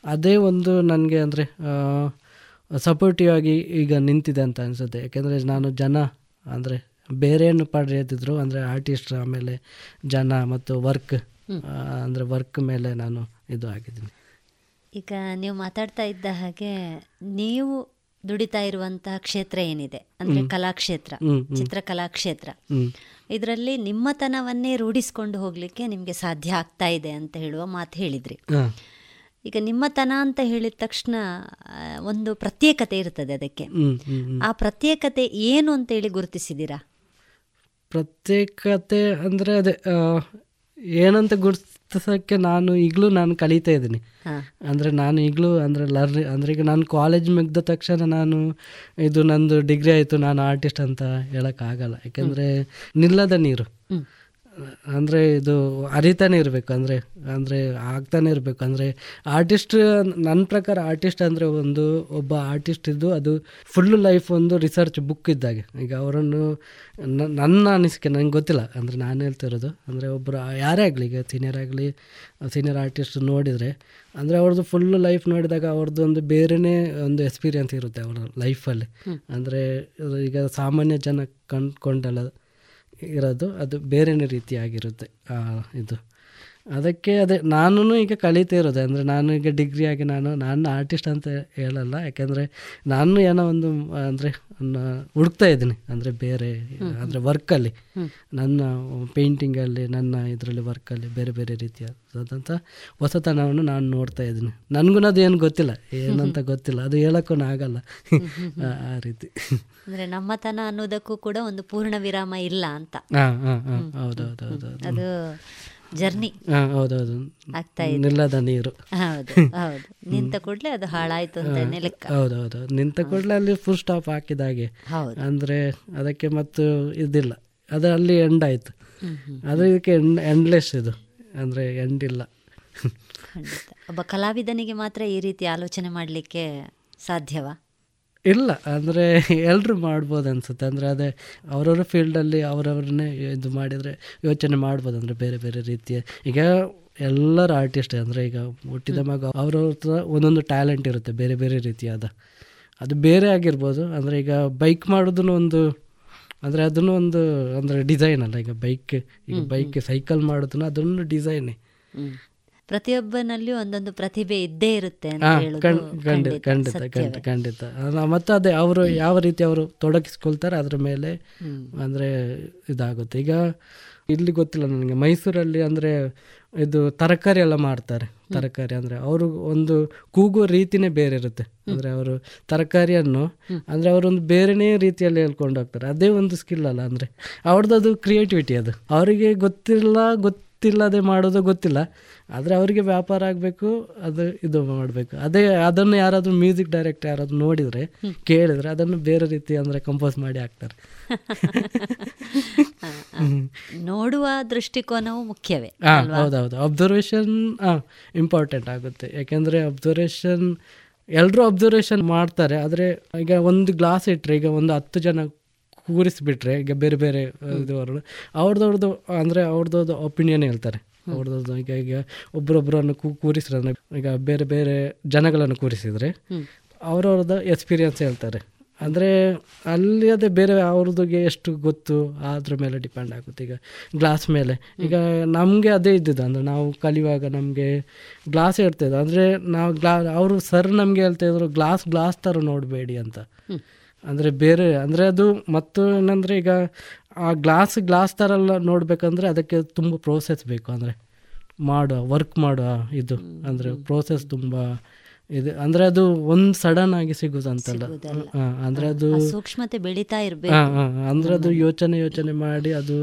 ಅದೇ ಒಂದು ನನಗೆ ಅಂದರೆ ಸಪೋರ್ಟಿವ್ ಆಗಿ ಈಗ ನಿಂತಿದೆ ಅಂತ ಅನಿಸುತ್ತೆ. ಯಾಕೆಂದರೆ ನಾನು ಜನ ಅಂದರೆ ಬೇರೆಯನ್ನು ಪಡೆಯುತ್ತಿದ್ರು ಅಂದರೆ ಆರ್ಟಿಸ್ಟ್ ಆಮೇಲೆ ಜನ ಮತ್ತು ವರ್ಕ್ ಅಂದರೆ ವರ್ಕ್ ಮೇಲೆ ನಾನು ಇದು ಆಗಿದ್ದೀನಿ. ಈಗ ನೀವು ಮಾತಾಡ್ತಾ ಇದ್ದ ಹಾಗೆ ನೀವು ದುಡಿತಾ ಇರುವಂತಹ ಕ್ಷೇತ್ರ ಏನಿದೆ ಅಂದ್ರೆ. ಕಲಾಕ್ಷೇತ್ರ. ಚಿತ್ರಕಲಾ ಕ್ಷೇತ್ರ. ಇದರಲ್ಲಿ ನಿಮ್ಮತನವನ್ನೇ ರೂಢಿಸ್ಕೊಂಡು ಹೋಗ್ಲಿಕ್ಕೆ ನಿಮಗೆ ಸಾಧ್ಯ ಆಗ್ತಾ ಇದೆ ಅಂತ ಹೇಳುವ ಮಾತು ಹೇಳಿದ್ರಿ ಈಗ ನಿಮ್ಮತನ ಅಂತ ಹೇಳಿದ ತಕ್ಷಣ ಒಂದು ಪ್ರತ್ಯೇಕತೆ ಇರ್ತದೆ ಅದಕ್ಕೆ. ಆ ಪ್ರತ್ಯೇಕತೆ ಏನು ಅಂತೇಳಿ ಗುರುತಿಸಿದ್ದೀರಾ ಪ್ರತ್ಯೇಕತೆ ಅಂದ್ರೆ ಅದೇ ಏನಂತ ಏನಂತ ಗುರುತಿಸೋಕ್ಕೆ ನಾನು ಈಗಲೂ ನಾನು ಕಲಿತಾ ಇದ್ದೀನಿ. ಅಂದರೆ ನಾನು ಈಗಲೂ ಅಂದರೆ ಲರ್ನಿ ಅಂದರೆ ಈಗ ನಾನು ಕಾಲೇಜ್ ಮುಗ್ದ ತಕ್ಷಣ ನಾನು ಇದು ನಂದು ಡಿಗ್ರಿ ಆಯಿತು ನಾನು ಆರ್ಟಿಸ್ಟ್ ಅಂತ ಹೇಳೋಕ್ಕಾಗಲ್ಲ. ಯಾಕೆಂದರೆ ನಿಲ್ಲದ ನೀರು. ಅಂದರೆ ಇದು ಅರಿತಾನೆ ಇರಬೇಕು ಅಂದರೆ ಅಂದರೆ ಆಗ್ತಾನೆ ಇರಬೇಕು. ಅಂದರೆ ಆರ್ಟಿಸ್ಟ್ ನನ್ನ ಪ್ರಕಾರ ಆರ್ಟಿಸ್ಟ್ ಅಂದರೆ ಒಂದು ಒಬ್ಬ ಆರ್ಟಿಸ್ಟ್ ಇದ್ದು ಅದು ಫುಲ್ ಲೈಫ್ ಒಂದು ರಿಸರ್ಚ್ ಬುಕ್ ಇದ್ದಾಗೆ. ಈಗ ಅವರನ್ನು ನನ್ನ ಅನಿಸಿಕೆ ನನಗೆ ಗೊತ್ತಿಲ್ಲ. ಅಂದರೆ ನಾನು ಹೇಳ್ತಿರೋದು ಅಂದರೆ ಒಬ್ಬರು ಯಾರೇ ಆಗಲಿ ಈಗ ಸೀನಿಯರ್ ಆಗಲಿ ಸೀನಿಯರ್ ಆರ್ಟಿಸ್ಟ್ ನೋಡಿದರೆ ಅಂದರೆ ಅವ್ರದ್ದು ಫುಲ್ ಲೈಫ್ ನೋಡಿದಾಗ ಅವ್ರದ್ದು ಒಂದು ಬೇರೆಯೇ ಒಂದು ಎಕ್ಸ್ಪೀರಿಯನ್ಸ್ ಇರುತ್ತೆ ಅವರ ಲೈಫಲ್ಲಿ ಅಂದರೆ ಈಗ ಸಾಮಾನ್ಯ ಜನ ಕಂಡ್ಕೊಂಡಲ್ಲ ಇರೋದು ಅದು ಬೇರೆನೇ ರೀತಿಯಾಗಿರುತ್ತೆ ಇದು. ಅದಕ್ಕೆ ಅದೇ ನಾನು ಈಗ ಕಲಿತೇ ಇರೋದು. ಅಂದರೆ ನಾನು ಈಗ ಡಿಗ್ರಿ ಆಗಿ ನಾನು ನಾನು ಆರ್ಟಿಸ್ಟ್ ಅಂತ ಹೇಳಲ್ಲ. ಯಾಕೆಂದರೆ ನಾನು ಏನೋ ಒಂದು ಅಂದರೆ ಹುಡುಕ್ತಾ ಇದ್ದೀನಿ. ಅಂದರೆ ಬೇರೆ ಅಂದರೆ ವರ್ಕಲ್ಲಿ ನನ್ನ ಪೇಂಟಿಂಗಲ್ಲಿ ನನ್ನ ಇದರಲ್ಲಿ ವರ್ಕಲ್ಲಿ ಬೇರೆ ಬೇರೆ ರೀತಿಯಾದಂಥ ಹೊಸತನವನ್ನು ನಾನು ನೋಡ್ತಾ ಇದ್ದೀನಿ. ನನಗೂ ಅದು ಏನು ಗೊತ್ತಿಲ್ಲ. ಏನಂತ ಗೊತ್ತಿಲ್ಲ. ಅದು ಹೇಳೋಕ್ಕೂ ಆಗಲ್ಲ ಆ- ರೀತಿ. ಅಂದ್ರೆ ನಮ್ಮತನ ಅನ್ನೋದಕ್ಕೂ ಕೂಡ ಒಂದು ಪೂರ್ಣ ವಿರಾಮ ಇಲ್ಲ ಅಂತ. ಹೌದೌದು ಹೌದು ಅದು ಜರ್ನಿ. ಹೌದೌದು. ಆಗ್ತಾ ಇದೆ. ನಿಲ್ಲದ ನೀರು. ಹೌದು ಹೌದು. ನಿಂತ ಕೂಡಲೇ ಅದು ಹಾಳಾಯ್ತು ಲೆಕ್ಕ ಹೌದೌದು. ನಿಂತ ಕೂಡಲೇ ಅಲ್ಲಿ ಫುಲ್ ಸ್ಟಾಪ್ ಹಾಕಿದಾಗೆ. ಅಂದ್ರೆ ಅಂದರೆ ಅದಕ್ಕೆ ಮತ್ತು ಇದಿಲ್ಲ. ಅದು ಅಲ್ಲಿ ಎಂಡ್ ಆಯ್ತು. ಅದು ಇದಕ್ಕೆ ಎಂಡ್ ಎಂಡ್ಲೆಸ್ ಇದು. ಅಂದ್ರೆ ಎಂಡ್ ಇಲ್ಲ. ಒಬ್ಬ ಕಲಾವಿದನಿಗೆ ಮಾತ್ರ ಈ ರೀತಿ ಆಲೋಚನೆ ಮಾಡಲಿಕ್ಕೆ ಸಾಧ್ಯವಾ? ಇಲ್ಲ ಅಂದರೆ ಎಲ್ಲರೂ ಮಾಡ್ಬೋದು ಅನ್ಸುತ್ತೆ. ಅಂದರೆ ಅದೇ ಅವರವ್ರ ಫೀಲ್ಡಲ್ಲಿ ಅವರವ್ರನ್ನೇ ಇದು ಮಾಡಿದರೆ ಯೋಚನೆ ಮಾಡ್ಬೋದು ಅಂದರೆ ಬೇರೆ ಬೇರೆ ರೀತಿಯ ಈಗ ಎಲ್ಲರ ಆರ್ಟಿಸ್ಟ್ ಅಂದರೆ ಈಗ ಹುಟ್ಟಿದ ಮಗ ಅವ್ರವ್ರ ಹತ್ರ ಒಂದೊಂದು ಟ್ಯಾಲೆಂಟ್ ಇರುತ್ತೆ ಬೇರೆ ಬೇರೆ ರೀತಿಯಾದ. ಅದು ಬೇರೆ ಆಗಿರ್ಬೋದು ಅಂದರೆ ಈಗ ಬೈಕ್ ಮಾಡೋದನ್ನು ಒಂದು ಅಂದರೆ ಅದನ್ನು ಒಂದು ಅಂದರೆ ಡಿಸೈನ್ ಅಲ್ಲ ಈಗ ಬೈಕ್ ಈಗ ಬೈಕ್ ಸೈಕಲ್ ಮಾಡೋದನ್ನು ಅದನ್ನು ಡಿಸೈನೇ. ಪ್ರತಿಯೊಬ್ಬನಲ್ಲಿಯೂ ಒಂದೊಂದು ಪ್ರತಿಭೆ ಇದ್ದೇ ಇರುತ್ತೆ ಖಂಡಿತ ಖಂಡಿತ, ಮತ್ತೆ ಅದೇ ಅವರು ಯಾವ ರೀತಿ ಅವರು ತೊಡಗಿಸ್ಕೊಳ್ತಾರೆ ಅದ್ರ ಮೇಲೆ ಅಂದ್ರೆ ಇದಾಗುತ್ತೆ. ಈಗ ಇಲ್ಲಿ ಗೊತ್ತಿಲ್ಲ ನನಗೆ ಮೈಸೂರಲ್ಲಿ ಅಂದ್ರೆ ಇದು ತರಕಾರಿ ಎಲ್ಲ ಮಾಡ್ತಾರೆ ತರಕಾರಿ ಅಂದ್ರೆ ಅವರು ಒಂದು ಕೂಗುವ ರೀತಿನೇ ಬೇರೆ ಇರುತ್ತೆ. ಅಂದ್ರೆ ಅವರು ತರಕಾರಿಯನ್ನು ಅಂದರೆ ಅವರೊಂದು ಬೇರೆನೇ ರೀತಿಯಲ್ಲಿ ಹೇಳ್ಕೊಂಡು ಹೋಗ್ತಾರೆ. ಅದೇ ಒಂದು ಸ್ಕಿಲ್ ಅಲ್ಲ ಅಂದ್ರೆ ಅವ್ರದ್ದು ಅದು ಕ್ರಿಯೇಟಿವಿಟಿ ಅದು. ಅವರಿಗೆ ಗೊತ್ತಿಲ್ಲ ಗೊತ್ತಿಲ್ಲದೆ ಮಾಡೋದು ಗೊತ್ತಿಲ್ಲ. ಆದರೆ ಅವರಿಗೆ ವ್ಯಾಪಾರ ಆಗಬೇಕು ಅದು ಇದು ಮಾಡಬೇಕು. ಅದೇ ಅದನ್ನು ಯಾರಾದರೂ ಮ್ಯೂಸಿಕ್ ಡೈರೆಕ್ಟರ್ ಯಾರಾದರೂ ನೋಡಿದರೆ ಕೇಳಿದರೆ ಅದನ್ನು ಬೇರೆ ರೀತಿ ಅಂದರೆ ಕಂಪೋಸ್ ಮಾಡಿ ಹಾಕ್ತಾರೆ. ನೋಡುವ ದೃಷ್ಟಿಕೋನವು ಮುಖ್ಯವೇ ಹಾಂ? ಹೌದೌದು. ಅಬ್ಸರ್ವೇಷನ್ ಹಾಂ ಇಂಪಾರ್ಟೆಂಟ್ ಆಗುತ್ತೆ. ಯಾಕೆಂದರೆ ಅಬ್ಸರ್ವೇಷನ್ ಎಲ್ಲರೂ ಅಬ್ಸರ್ವೇಷನ್ ಮಾಡ್ತಾರೆ ಆದರೆ ಈಗ ಒಂದು ಗ್ಲಾಸ್ ಇಟ್ಟರೆ ಈಗ ಒಂದು ಹತ್ತು ಜನ ಕೂರಿಸಿಬಿಟ್ರೆ ಈಗ ಬೇರೆ ಬೇರೆ ಇದು ಅವ್ರದ್ದವ್ರದ್ದು ಅಂದರೆ ಅವ್ರದ್ದು ಒಪಿನಿಯನ್ ಹೇಳ್ತಾರೆ. ಅವ್ರದ್ದು ಈಗ ಈಗ ಒಬ್ಬರೊಬ್ಬರನ್ನು ಕೂ ಕೂರಿಸಿದ್ರೆ ಈಗ ಬೇರೆ ಬೇರೆ ಜನಗಳನ್ನು ಕೂರಿಸಿದರೆ ಅವ್ರವ್ರದ್ದು ಎಕ್ಸ್ಪೀರಿಯನ್ಸ್ ಹೇಳ್ತಾರೆ. ಅಂದರೆ ಅಲ್ಲಿ ಅದೇ ಬೇರೆ ಅವ್ರದ್ದು ಎಷ್ಟು ಗೊತ್ತು ಅದ್ರ ಮೇಲೆ ಡಿಪೆಂಡ್ ಆಗುತ್ತೆ. ಈಗ ಗ್ಲಾಸ್ ಮೇಲೆ. ಈಗ ನಮಗೆ ಅದೇ ಇದ್ದಿದ್ದು ಅಂದರೆ ನಾವು ಕಲಿಯುವಾಗ ನಮಗೆ ಗ್ಲಾಸ್ ಹೇಳ್ತಾಯಿದ್ದು ಅಂದರೆ ನಾವು ಗ್ಲಾ ಅವರು ಸರ್ ನಮಗೆ ಹೇಳ್ತಾಯಿದ್ರು ಗ್ಲಾಸ್ ಗ್ಲಾಸ್ ಥರ ನೋಡಬೇಡಿ ಅಂತ. ಅಂದರೆ ಬೇರೆ ಅಂದರೆ ಅದು ಮತ್ತು ಏನಂದರೆ ಈಗ ಆ ಗ್ಲಾಸ್ ಗ್ಲಾಸ್ ಥರ ಎಲ್ಲ ನೋಡಬೇಕಂದ್ರೆ ಅದಕ್ಕೆ ತುಂಬ ಪ್ರೋಸೆಸ್ ಬೇಕು. ಅಂದರೆ ಮಾಡುವ ವರ್ಕ್ ಮಾಡುವ ಇದು. ಅಂದರೆ ಪ್ರೋಸೆಸ್ ತುಂಬ ಇದು ಅಂದರೆ ಅದು ಒಂದು ಸಡನ್ ಆಗಿ ಸಿಗುದಂತಲ್ಲ ಅಂದ್ರೆ ಅದು ಸೂಕ್ಷ್ಮತೆ ಬೆಳೀತಾ ಇರಬೇಕು. ಹಾಂ ಹಾಂ ಅಂದರೆ ಅದು ಯೋಚನೆ ಯೋಚನೆ ಮಾಡಿ ಅದು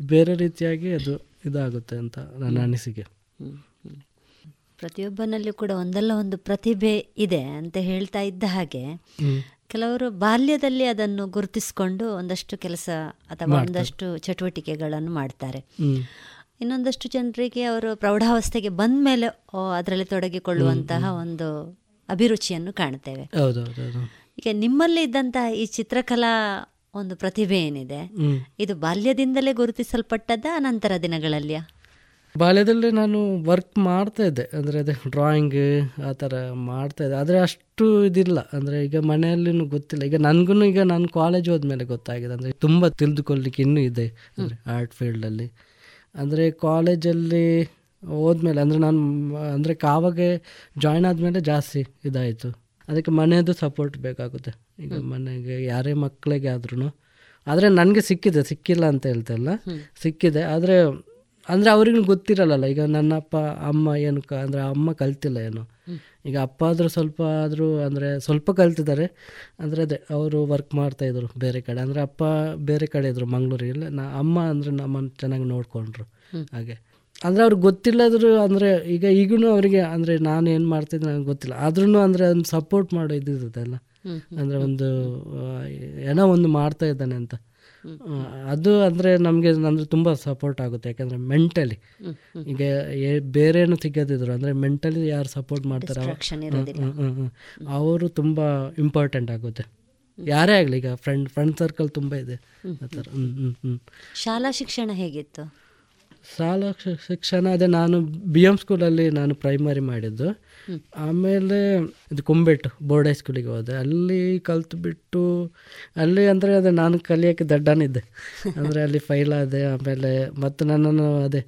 ಬೇರೆ ರೀತಿಯಾಗಿ ಅದು ಇದಾಗುತ್ತೆ ಅಂತ ನನ್ನ ಅನಿಸಿಕೆ. ಪ್ರತಿಯೊಬ್ಬನಲ್ಲಿ ಕೂಡ ಒಂದಲ್ಲ ಒಂದು ಪ್ರತಿಭೆ ಇದೆ ಅಂತ ಹೇಳ್ತಾ ಇದ್ದ ಹಾಗೆ. ಕೆಲವರು ಬಾಲ್ಯದಲ್ಲಿ ಅದನ್ನು ಗುರುತಿಸಿಕೊಂಡು ಒಂದಷ್ಟು ಕೆಲಸ ಅಥವಾ ಒಂದಷ್ಟು ಚಟುವಟಿಕೆಗಳನ್ನು ಮಾಡ್ತಾರೆ. ಇನ್ನೊಂದಷ್ಟು ಜನರಿಗೆ ಅವರು ಪ್ರೌಢಾವಸ್ಥೆಗೆ ಬಂದ ಮೇಲೆ ಅದರಲ್ಲಿ ತೊಡಗಿಕೊಳ್ಳುವಂತಹ ಒಂದು ಅಭಿರುಚಿಯನ್ನು ಕಾಣ್ತೇವೆ. ಈಗ ನಿಮ್ಮಲ್ಲಿ ಇದ್ದಂತಹ ಈ ಚಿತ್ರಕಲಾ ಒಂದು ಪ್ರತಿಭೆ ಏನಿದೆ? ಇದು ಬಾಲ್ಯದಿಂದಲೇ ಗುರುತಿಸಲ್ಪಟ್ಟದ್ದ ನಂತರ ದಿನಗಳಲ್ಲಿಯ? ಬಾಲ್ಯದಲ್ಲಿ ನಾನು ವರ್ಕ್ ಮಾಡ್ತಾ ಇದ್ದೆ. ಅಂದರೆ ಅದೇ ಡ್ರಾಯಿಂಗ್ ಆ ಥರ ಮಾಡ್ತಾ ಇದ್ದೆ. ಆದರೆ ಅಷ್ಟು ಇದಿಲ್ಲ. ಅಂದರೆ ಈಗ ಮನೆಯಲ್ಲೂ ಗೊತ್ತಿಲ್ಲ. ಈಗ ನನಗೂ ಈಗ ನಾನು ಕಾಲೇಜ್ ಹೋದ್ಮೇಲೆ ಗೊತ್ತಾಗಿದೆ. ಅಂದರೆ ತುಂಬ ತಿಳಿದುಕೊಳ್ಳಿಕ್ಕೆ ಇನ್ನೂ ಇದೆ. ಅಂದರೆ ಆರ್ಟ್ ಫೀಲ್ಡಲ್ಲಿ ಅಂದರೆ ಕಾಲೇಜಲ್ಲಿ ಹೋದ್ಮೇಲೆ ಅಂದರೆ ನಾನು ಅಂದರೆ ಕಾವಾಗೆ ಜಾಯ್ನ್ ಆದಮೇಲೆ ಜಾಸ್ತಿ ಇದಾಯಿತು. ಅದಕ್ಕೆ ಮನೆಯದು ಸಪೋರ್ಟ್ ಬೇಕಾಗುತ್ತೆ. ಈಗ ಮನೆಗೆ ಯಾರೇ ಮಕ್ಕಳಿಗೆ ಆದ್ರೂ ಆದರೆ ನನಗೆ ಸಿಕ್ಕಿದೆ. ಸಿಕ್ಕಿಲ್ಲ ಅಂತ ಹೇಳ್ತಾ ಇಲ್ಲ. ಸಿಕ್ಕಿದೆ. ಆದರೆ ಅಂದರೆ ಅವ್ರಿಗೂ ಗೊತ್ತಿರಲ್ಲ ಈಗ ನನ್ನ ಅಪ್ಪ ಅಮ್ಮ ಏನು ಕ ಅಂದರೆ ಅಮ್ಮ ಕಲ್ತಿಲ್ಲ ಏನು. ಈಗ ಅಪ್ಪ ಆದರೂ ಸ್ವಲ್ಪ ಆದರೂ ಅಂದರೆ ಸ್ವಲ್ಪ ಕಲ್ತಿದ್ದಾರೆ. ಅಂದರೆ ಅದೇ ಅವರು ವರ್ಕ್ ಮಾಡ್ತಾಯಿದ್ರು ಬೇರೆ ಕಡೆ. ಅಂದರೆ ಅಪ್ಪ ಬೇರೆ ಕಡೆ ಇದ್ದರು ಮಂಗ್ಳೂರಿಗೆಲ್ಲ ನಾ ಅಮ್ಮ ಅಂದರೆ ನಮ್ಮನ್ನು ಚೆನ್ನಾಗಿ ನೋಡಿಕೊಂಡ್ರು ಹಾಗೆ. ಅಂದರೆ ಅವ್ರಿಗೆ ಗೊತ್ತಿಲ್ಲದ್ರು ಅಂದರೆ ಈಗ ಈಗೂ ಅವರಿಗೆ ಅಂದರೆ ನಾನು ಏನು ಮಾಡ್ತಿದ್ದೆ ನನಗೆ ಗೊತ್ತಿಲ್ಲ. ಆದ್ರೂ ಅಂದರೆ ಅದನ್ನು ಸಪೋರ್ಟ್ ಮಾಡೋ ಇದ್ದಿದ್ದಲ್ಲ ಅಂದರೆ ಒಂದು ಏನೋ ಒಂದು ಮಾಡ್ತಾ ಇದ್ದಾನೆ ಅಂತ. ಅದು ಅಂದರೆ ನಮಗೆ ಅಂದರೆ ತುಂಬ ಸಪೋರ್ಟ್ ಆಗುತ್ತೆ. ಯಾಕಂದರೆ ಮೆಂಟಲಿ ಈಗ ಏ- ಬೇರೆ ಏನು ಸಿಗೋದಿದ್ರು ಅಂದರೆ ಮೆಂಟಲಿ ಯಾರು ಸಪೋರ್ಟ್ ಮಾಡ್ತಾರೆ. ಅವರು ತುಂಬ ಇಂಪಾರ್ಟೆಂಟ್ ಆಗುತ್ತೆ. ಯಾರೇ ಆಗಲಿ ಈಗ ಫ್ರೆಂಡ್ ಫ್ರೆಂಡ್ ಸರ್ಕಲ್ ತುಂಬ ಇದೆ. ಆ ಥರ. ಹ್ಞೂ ಹ್ಞೂ ಹ್ಞೂ ಶಾಲಾ ಶಿಕ್ಷಣ ಹೇಗಿತ್ತು? ಶಾಲಾ ಶಿಕ್ಷಣ ಅದೇ ನಾನು ಬಿ ಎಂ ಸ್ಕೂಲಲ್ಲಿ ನಾನು ಪ್ರೈಮರಿ ಮಾಡಿದ್ದು. ಆಮೇಲೆ ಇದು ಕುಂಬೆಟ್ಟು ಬೋರ್ಡ್ ಹೈಸ್ಕೂಲಿಗೆ ಹೋದೆ. ಅಲ್ಲಿ ಕಲ್ತು ಬಿಟ್ಟು ಅಲ್ಲಿ ಅಂದರೆ ಅದೇ ನಾನು ಕಲಿಯೋಕ್ಕೆ ದಡ್ಡನಿದ್ದೆ. ಅಂದರೆ ಅಲ್ಲಿ ಫೈಲ್ ಆದೆ ಆಮೇಲೆ ಮತ್ತು ನನ್ನನ್ನು ಅದೇ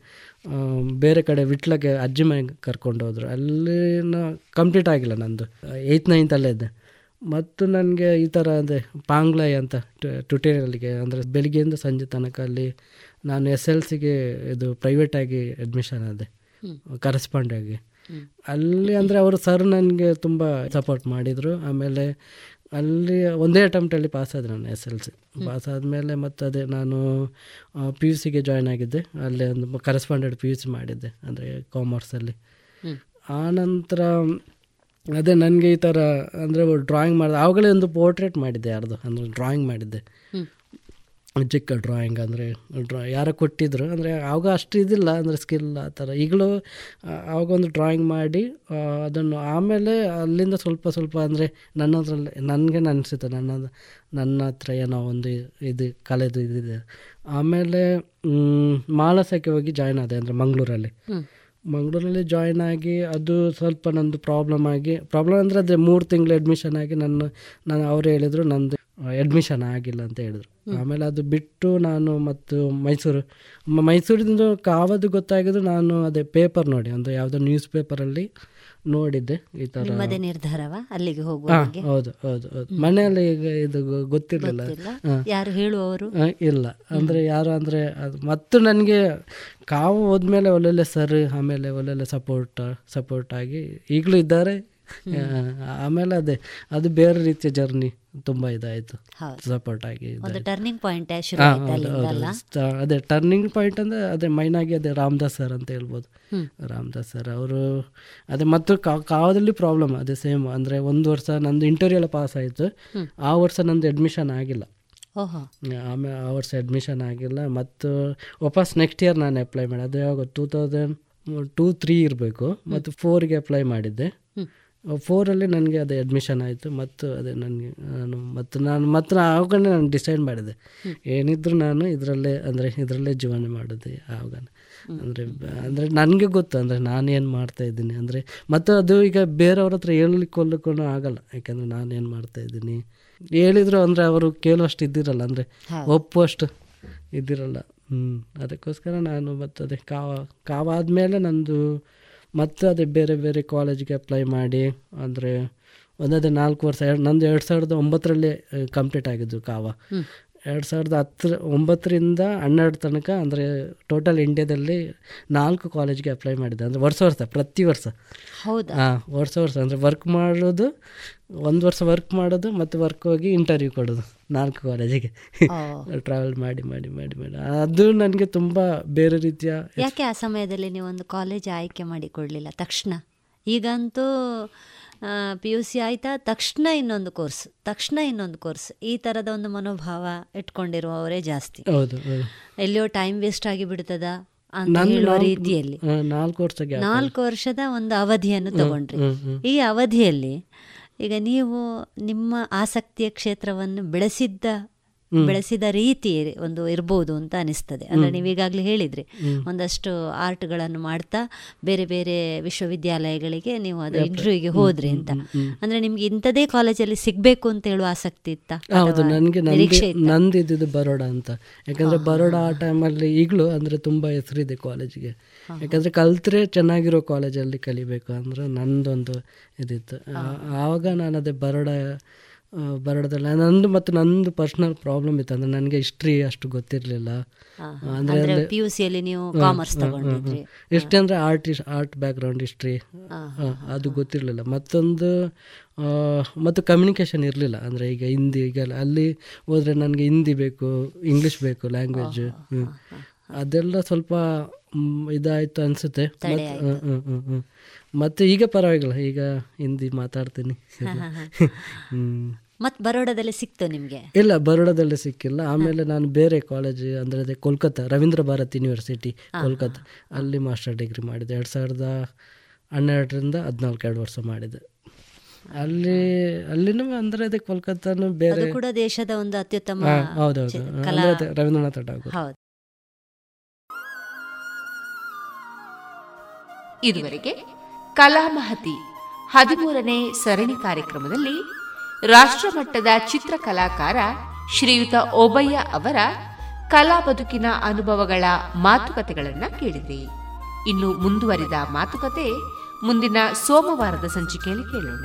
ಬೇರೆ ಕಡೆ ವಿಟ್ಲಕ್ಕೆ ಅಜ್ಜಿ ಮನೆಗೆ ಕರ್ಕೊಂಡು ಹೋದರು. ಅಲ್ಲಿ ಕಂಪ್ಲೀಟ್ ಆಗಿಲ್ಲ ನಂದು. ಏಯ್ತ್ ನೈನ್ತಲ್ಲೇ ಇದ್ದೆ. ಮತ್ತು ನನಗೆ ಈ ಥರ ಅದೇ ಪಾಂಗ್ಲೈ ಅಂತ ಟ್ಯುಟೋರಿಯಲ್ಗೆ ಅಂದರೆ ಬೆಳಿಗ್ಗೆಯಿಂದ ಸಂಜೆ ತನಕ ಅಲ್ಲಿ ನಾನು ಎಸ್ ಎಲ್ ಸಿಗೆ ಇದು ಪ್ರೈವೇಟಾಗಿ ಅಡ್ಮಿಷನ್ ಆದೆ. ಕರೆಸ್ಪಾಂಡ್ ಆಗಿ. ಅಲ್ಲಿ ಅಂದರೆ ಅವರು ಸರ್ ನನಗೆ ತುಂಬ ಸಪೋರ್ಟ್ ಮಾಡಿದರು. ಆಮೇಲೆ ಅಲ್ಲಿ ಒಂದೇ ಅಟೆಂಪ್ಟಲ್ಲಿ ಪಾಸಾದೆ ನಾನು ಎಸ್ ಎಲ್ ಸಿ ಪಾಸ್ ಆದಮೇಲೆ ಮತ್ತು ಅದೇ ನಾನು ಪಿ ಯು ಸಿಗೆ ಜಾಯ್ನ್ ಆಗಿದ್ದೆ. ಅಲ್ಲೇ ಒಂದು ಕರೆಸ್ಪಾಂಡೆಂಟ್ ಪಿ ಯು ಸಿ ಮಾಡಿದ್ದೆ ಅಂದರೆ ಕಾಮರ್ಸಲ್ಲಿ ಆನಂತರ ಅದೇ ನನಗೆ ಈ ಥರ ಅಂದರೆ ಡ್ರಾಯಿಂಗ್ ಮಾಡಿದೆ ಆವಾಗಲೇ ಒಂದು ಪೋರ್ಟ್ರೇಟ್ ಮಾಡಿದ್ದೆ ಯಾರ್ದು ಅಂದರೆ ಡ್ರಾಯಿಂಗ್ ಮಾಡಿದ್ದೆ. ಚಿಕ್ಕ ಡ್ರಾಯಿಂಗ್ ಅಂದರೆ ಡ್ರಾ ಯಾರೋ ಕೊಟ್ಟಿದ್ರು. ಅಂದರೆ ಆವಾಗ ಅಷ್ಟು ಇದಿಲ್ಲ ಅಂದರೆ ಸ್ಕಿಲ್ ಆ ಥರ. ಈಗಲೂ ಆ, ಆವಾಗ ಒಂದು ಡ್ರಾಯಿಂಗ್ ಮಾಡಿ ಅದನ್ನು ಆಮೇಲೆ ಅಲ್ಲಿಂದ ಸ್ವಲ್ಪ ಸ್ವಲ್ಪ ಅಂದರೆ ನನ್ನ ಹತ್ರಲ್ಲಿ ನನಗೆ ಅನಿಸುತ್ತೆ ನನ್ನ ನನ್ನ ಹತ್ರ ಏನೋ ಒಂದು ಇದು ಕಲೆದು ಇದಿದೆ. ಆಮೇಲೆ ಮಾಲಸಕ್ಕೆ ಹೋಗಿ ಜಾಯ್ನ್ ಆದೆ ಅಂದರೆ ಮಂಗಳೂರಲ್ಲಿ. ಮಂಗಳೂರಲ್ಲಿ ಜಾಯ್ನ್ ಆಗಿ ಅದು ಸ್ವಲ್ಪ ನಂದು ಪ್ರಾಬ್ಲಮ್ ಆಗಿ ಪ್ರಾಬ್ಲಮ್ ಅಂದರೆ ಅದೇ ಮೂರು ತಿಂಗಳು ಅಡ್ಮಿಷನ್ ಆಗಿ ನನ್ನ ನಾನು ಅವ್ರು ಹೇಳಿದರು ನಂದು ಅಡ್ಮಿಷನ್ ಆಗಿಲ್ಲ ಅಂತ ಹೇಳಿದ್ರು. ಆಮೇಲೆ ಅದು ಬಿಟ್ಟು ನಾನು ಮತ್ತು ಮೈಸೂರು ಮೈಸೂರಿಂದ ಕಾವದು ಗೊತ್ತಾಗಿದ್ದು ನಾನು ಅದೇ ಪೇಪರ್ ನೋಡಿ ಒಂದು ಯಾವುದೋ ನ್ಯೂಸ್ ಪೇಪರಲ್ಲಿ ನೋಡಿದ್ದೆ ಈ ಥರ ಅಲ್ಲಿಗೆ ಹೋಗುವ ಹೌದು ಹೌದು ಹೌದು. ಮನೆಯಲ್ಲಿ ಈಗ ಇದು ಗೊತ್ತಿರಲಿಲ್ಲ? ಯಾರು ಹೇಳುವವರು? ಇಲ್ಲ. ಅಂದರೆ ಯಾರು ಅಂದರೆ ಅದು ಮತ್ತು ನನಗೆ ಕಾವು ಹೋದ್ಮೇಲೆ ಒಳ್ಳೊಳ್ಳೆ ಸರ್ ಆಮೇಲೆ ಒಳ್ಳೊಳ್ಳೆ ಸಪೋರ್ಟ್ ಸಪೋರ್ಟ್ ಆಗಿ ಈಗಲೂ ಇದ್ದಾರೆ. ಆಮೇಲೆ ಅದೇ ಅದು ಬೇರೆ ರೀತಿಯ ಜರ್ನಿ ತುಂಬ ಇದಾಯಿತು. ಸಪೋರ್ಟ್ ಆಗಿ ಅದೇ ಟರ್ನಿಂಗ್ ಪಾಯಿಂಟ್ ಅದೇ ಟರ್ನಿಂಗ್ ಪಾಯಿಂಟ್ ಅಂದರೆ ಅದೇ ಮೈನಾಗಿ ಅದೇ ರಾಮದಾಸ್ ಸರ್ ಅಂತ ಹೇಳ್ಬೋದು. ರಾಮದಾಸ್ ಸರ್ ಅವರು ಅದೇ ಮತ್ತು ಕಾವದಲ್ಲಿ ಪ್ರಾಬ್ಲಮ್ ಅದೇ ಸೇಮ್ ಅಂದರೆ ಒಂದು ವರ್ಷ ನಂದು ಇಂಟರ್ವ್ಯೂ ಎಲ್ಲ ಪಾಸ್ ಆಯಿತು. ಆ ವರ್ಷ ನಂದು ಅಡ್ಮಿಷನ್ ಆಗಿಲ್ಲ. ಆಮೇಲೆ ಆ ವರ್ಷ ಅಡ್ಮಿಷನ್ ಆಗಿಲ್ಲ. ಮತ್ತು ವಾಪಸ್ ನೆಕ್ಸ್ಟ್ ಇಯರ್ ನಾನು ಅಪ್ಲೈ ಮಾಡಿದೆ ಅದು ಯಾವಾಗ? ಟೂ ತೌಸಂಡ್ ಟೂ ತ್ರೀ ಇರಬೇಕು. ಮತ್ತು ಫೋರ್ಗೆ ಅಪ್ಲೈ ಮಾಡಿದ್ದೆ. ಫೋರಲ್ಲಿ ನನಗೆ ಅದೇ ಅಡ್ಮಿಷನ್ ಆಯಿತು. ಮತ್ತು ಅದೇ ನನಗೆ ನಾನು ಮತ್ತು ನಾನು ಮತ್ತು ಆವಾಗಲೇ ನಾನು ಡಿಸೈಡ್ ಮಾಡಿದೆ. ಏನಿದ್ರು ನಾನು ಇದರಲ್ಲೇ ಅಂದರೆ ಇದರಲ್ಲೇ ಜೀವನ ಮಾಡಿದೆ ಆವಾಗ ಅಂದರೆ ಅಂದರೆ ನನಗೆ ಗೊತ್ತು ಅಂದರೆ ನಾನೇನು ಮಾಡ್ತಾ ಇದ್ದೀನಿ. ಅಂದರೆ ಮತ್ತು ಅದು ಈಗ ಬೇರೆಯವ್ರ ಹತ್ರ ಹೇಳಿಕೊಳ್ಳಿಕ್ಕೂ ಆಗಲ್ಲ. ಯಾಕಂದರೆ ನಾನೇನು ಮಾಡ್ತಾ ಇದ್ದೀನಿ. ಹೇಳಿದ್ರು ಅಂದರೆ ಅವರು ಕೇಳುವಷ್ಟು ಇದ್ದಿರಲ್ಲ ಅಂದರೆ ಒಪ್ಪುವಷ್ಟು ಇದ್ದಿರಲ್ಲ. ಹ್ಞೂ ಅದಕ್ಕೋಸ್ಕರ ನಾನು ಮತ್ತು ಅದೇ ಕಾವ ಕಾವಾದ ಮೇಲೆ ನಂದು ಮತ್ತೆ ಅದು ಬೇರೆ ಬೇರೆ ಕಾಲೇಜಿಗೆ ಅಪ್ಲೈ ಮಾಡಿ, ಅಂದರೆ ಒಂದದೇ ನಾಲ್ಕು ವರ್ಷ, ಎರಡು ನಂದು ಎರಡು ಸಾವಿರದ ಒಂಬತ್ತರಲ್ಲಿ ಕಂಪ್ಲೀಟ್ ಆಗಿದ್ದು ಕಾವ. ಎರಡು ಸಾವಿರದ ಹತ್ತರ ಒಂಬತ್ತರಿಂದ ಹನ್ನೆರಡು ತನಕ ಅಂದರೆ ಟೋಟಲ್ ಇಂಡಿಯಾದಲ್ಲಿ ನಾಲ್ಕು ಕಾಲೇಜ್ಗೆ ಅಪ್ಲೈ ಮಾಡಿದ್ದೆ ಅಂದರೆ ವರ್ಷ ವರ್ಷ ಪ್ರತಿ ವರ್ಷ. ಹೌದಾ? ಹಾಂ ವರ್ಷ ವರ್ಷ. ಅಂದರೆ ವರ್ಕ್ ಮಾಡೋದು ಒಂದು ವರ್ಷ ವರ್ಕ್ ಮಾಡೋದು ಮತ್ತು ವರ್ಕ್ ಹೋಗಿ ಇಂಟರ್ವ್ಯೂ ಕೊಡೋದು ನಾಲ್ಕು ಕಾಲೇಜಿಗೆ ಟ್ರಾವೆಲ್ ಮಾಡಿ ಮಾಡಿ ಮಾಡಿ ಮಾಡಿ. ಅದು ನನಗೆ ತುಂಬ ಬೇರೆ ರೀತಿಯ ಯಾಕೆ ಆ ಸಮಯದಲ್ಲಿ ನೀವು ಒಂದು ಕಾಲೇಜ್ ಆಯ್ಕೆ ಮಾಡಿಕೊಳ್ಳಲಿಲ್ಲ ತಕ್ಷಣ? ಈಗಂತೂ ಪಿ ಯು ಸಿ ಆಯ್ತಾ ತಕ್ಷಣ ಇನ್ನೊಂದು ಕೋರ್ಸ್ ತಕ್ಷಣ ಇನ್ನೊಂದು ಕೋರ್ಸ್ ಈ ಥರದ ಒಂದು ಮನೋಭಾವ ಇಟ್ಕೊಂಡಿರುವವರೇ ಜಾಸ್ತಿ. ಎಲ್ಲಿಯೋ ಟೈಮ್ ವೇಸ್ಟ್ ಆಗಿ ಬಿಡ್ತದ ಅಂತ ನಂದು ಹೇಳುವ ನಾಲ್ಕು- ರೀತಿಯಲ್ಲಿ ನಾಲ್ಕು ವರ್ಷದ ಒಂದು ಅವಧಿಯನ್ನು ತಗೊಂಡ್ರಿ. ಈ ಅವಧಿಯಲ್ಲಿ ಈಗ ನೀವು ನಿಮ್ಮ ಆಸಕ್ತಿಯ ಕ್ಷೇತ್ರವನ್ನು ಬೆಳೆಸಿದ್ದ. ಬೆಳೆಸಿದ ರೀತಿ ಒಂದು ಇರ್ಬೋದು ಅಂತ ಅನಿಸ್ತದೆ. ಅಂದ್ರೆ ನೀವೀಗಾಗಲೇ ನೀವು ಈಗಾಗಲೇ ಹೇಳಿದ್ರಿ. ಒಂದಷ್ಟು ಆರ್ಟ್ಗಳನ್ನು ಮಾಡ್ತಾ ಬೇರೆ ಬೇರೆ ವಿಶ್ವವಿದ್ಯಾಲಯಗಳಿಗೆ ನೀವು ಅದು ಇಂಟರ್ವ್ಯೂಗೆ ಹೋದ್ರಿ ಅಂತ. ಅಂದ್ರೆ ನಿಮ್ಗೆ ಇಂಥದೇ ಕಾಲೇಜಲ್ಲಿ ಸಿಗ್ಬೇಕು ಅಂತ ಹೇಳುವ ಆಸಕ್ತಿ ಇತ್ತ ಹೌದು ನನಗೆ ನಂದು ಇದ್ದಿದ್ದು ಬರೋಡ ಅಂತ. ಯಾಕಂದ್ರೆ ಬರೋಡ ಆ ಟೈಮಲ್ಲಿ ಈಗಲೂ ಅಂದರೆ ತುಂಬ ಹೆಸರಿದೆ ಕಾಲೇಜಿಗೆ. ಯಾಕಂದ್ರೆ ಕಲ್ತ್ರೆ ಚೆನ್ನಾಗಿರೋ ಕಾಲೇಜಲ್ಲಿ ಕಲಿಬೇಕು ಅಂದ್ರೆ ನಂದೊಂದು ಇದಿತ್ತು. ಆವಾಗ ನಾನು ಅದೇ ಬರೋಡ ಬರೋಡದಲ್ಲಿ ನಂದು ಮತ್ತು ನಂದು ಪರ್ಸ್ನಲ್ ಪ್ರಾಬ್ಲಮ್ ಇತ್ತು. ಅಂದ್ರೆ ನನಗೆ ಹಿಸ್ಟ್ರಿ ಅಷ್ಟು ಗೊತ್ತಿರಲಿಲ್ಲ. ಅಂದರೆ ಅಂದ್ರೆ ಅಲ್ಲಿ- ಸಿಯಲ್ಲಿ ನೀವು. ಹಾ. ಹಿಸ್ಟ್ರಿ ಅಂದರೆ ಆರ್ಟ್ ಆರ್ಟ್ ಬ್ಯಾಕ್ಗ್ರೌಂಡ್ ಹಿಸ್ಟ್ರಿ ಅದು ಗೊತ್ತಿರಲಿಲ್ಲ. ಮತ್ತೊಂದು ಮತ್ತು ಕಮ್ಯುನಿಕೇಷನ್ ಇರಲಿಲ್ಲ. ಅಂದರೆ ಈಗ ಹಿಂದಿ ಈಗ ಅಲ್ಲಿ ಹೋದರೆ ನನಗೆ ಹಿಂದಿ ಬೇಕು ಇಂಗ್ಲೀಷ್ ಬೇಕು ಲ್ಯಾಂಗ್ವೇಜ್ ಅದೆಲ್ಲ ಸ್ವಲ್ಪ ಇದಾಯ್ತು ಅನಿಸುತ್ತೆ. ತಡೆ ಆಯ್ತು. ಮತ್ತು ಈಗ ಪರವಾಗಿಲ್ಲ ಈಗ ಹಿಂದಿ ಮಾತಾಡ್ತೀನಿ. ಮತ್ತೆ ಬರೋಡದಲ್ಲಿ ಸಿಕ್ತು ನಿಮ್ಗೆ? ಇಲ್ಲ ಬರೋಡದಲ್ಲಿ ಸಿಕ್ಕಿಲ್ಲ. ಆಮೇಲೆ ನಾನು ಬೇರೆ ಕಾಲೇಜ್ ಅಂದರೆ ಅದೇ ಕೋಲ್ಕತ್ತಾ ರವೀಂದ್ರ ಭಾರತ್ ಯೂನಿವರ್ಸಿಟಿ ಕೋಲ್ಕತ್ತಾ. ಅಲ್ಲಿ ಮಾಸ್ಟರ್ ಡಿಗ್ರಿ ಮಾಡಿದೆ. ಎರಡು ಸಾವಿರದ ಹನ್ನೆರಡರಿಂದ ಹದಿನಾಲ್ಕು ಎರಡು ವರ್ಷ ಮಾಡಿದೆ. ಅಲ್ಲಿ ಅಲ್ಲಿನೂ ಅಂದರೆ ಅದೇ ಕೋಲ್ಕತ್ತಾನು ಬೇರೆ ಅದು ಕೂಡ ದೇಶದ ಒಂದು ಅತ್ಯುತ್ತಮ ಹೌದೌದು. ರವೀಂದ್ರನಾಥ ಠಾಗೂರ್. ಹೌದು. ಇದುವರೆಗೆ ಕಲಾಮಹತಿ ಹದಿಮೂರನೇ ಸರಣಿ ಕಾರ್ಯಕ್ರಮದಲ್ಲಿ ರಾಷ್ಟ್ರಮಟ್ಟದ ಚಿತ್ರಕಲಾಕಾರ ಶ್ರೀಯುತ ಓಬಯ್ಯ ಅವರ ಕಲಾ ಬದುಕಿನ ಅನುಭವಗಳ ಮಾತುಕತೆಗಳನ್ನು ಕೇಳಿದ್ರಿ. ಇನ್ನು ಮುಂದುವರಿದ ಮಾತುಕತೆ ಮುಂದಿನ ಸೋಮವಾರದ ಸಂಚಿಕೆಯಲ್ಲಿ ಕೇಳೋಣ.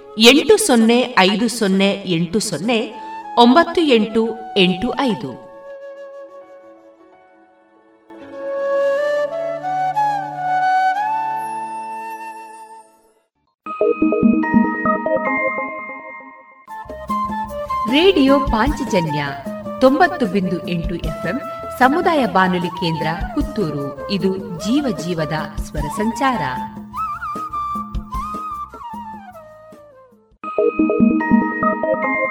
ಎಂಟು ಸೊನ್ನೆ ಐದು ಸೊನ್ನೆ ಎಂಟು ಸೊನ್ನೆ ಒಂಬತ್ತು ಎಂಟು ಎಂಟು ಐದು. ರೇಡಿಯೋ ಪಾಂಚಜನ್ಯ ತೊಂಬತ್ತು ಬಿಂದು ಎಂಟು ಎಫ್ಎಂ ಸಮುದಾಯ ಬಾನುಲಿ ಕೇಂದ್ರ ಪುತ್ತೂರು. ಇದು ಜೀವ ಜೀವದ ಸ್ವರ ಸಂಚಾರ. Thank you.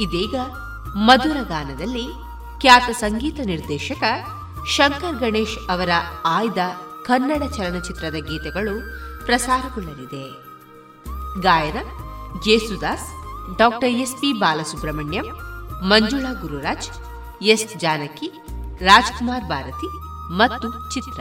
ಇದೀಗ ಮಧುರ ಗಾನದಲ್ಲಿ ಖ್ಯಾತ ಸಂಗೀತ ನಿರ್ದೇಶಕ ಶಂಕರ್ ಗಣೇಶ್ ಅವರ ಆಯ್ದ ಕನ್ನಡ ಚಲನಚಿತ್ರದ ಗೀತೆಗಳು ಪ್ರಸಾರಗೊಳ್ಳಲಿದೆ. ಗಾಯನ Yesudas, doctor S P Balasubrahmanyam, Manjula Gururaj, S Janaki, Rajkumar Bharathi ಮತ್ತು ಚಿತ್ರ.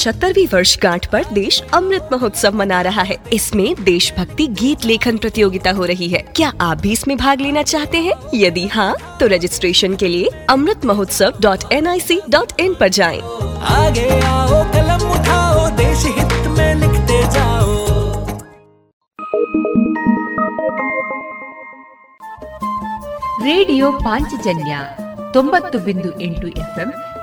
पचहत्तरवी वर्ष गांठ पर देश अमृत महोत्सव मना रहा है। इसमें देशभक्ति गीत लेखन प्रतियोगिता हो रही है। क्या आप भी इसमें भाग लेना चाहते हैं? यदि हाँ तो रजिस्ट्रेशन के लिए Amrit Mahotsav dot N I C dot in आरोप जाए। आगे आओ कलम उठाओ देश हित में लिखते जाओ। ರೇಡಿಯೋ ಪಾಂಚಜನ್ಯ ತೊಂಬತ್ತು ಬಿಂದು ಎಂಟು ಎಫ್ಎಂ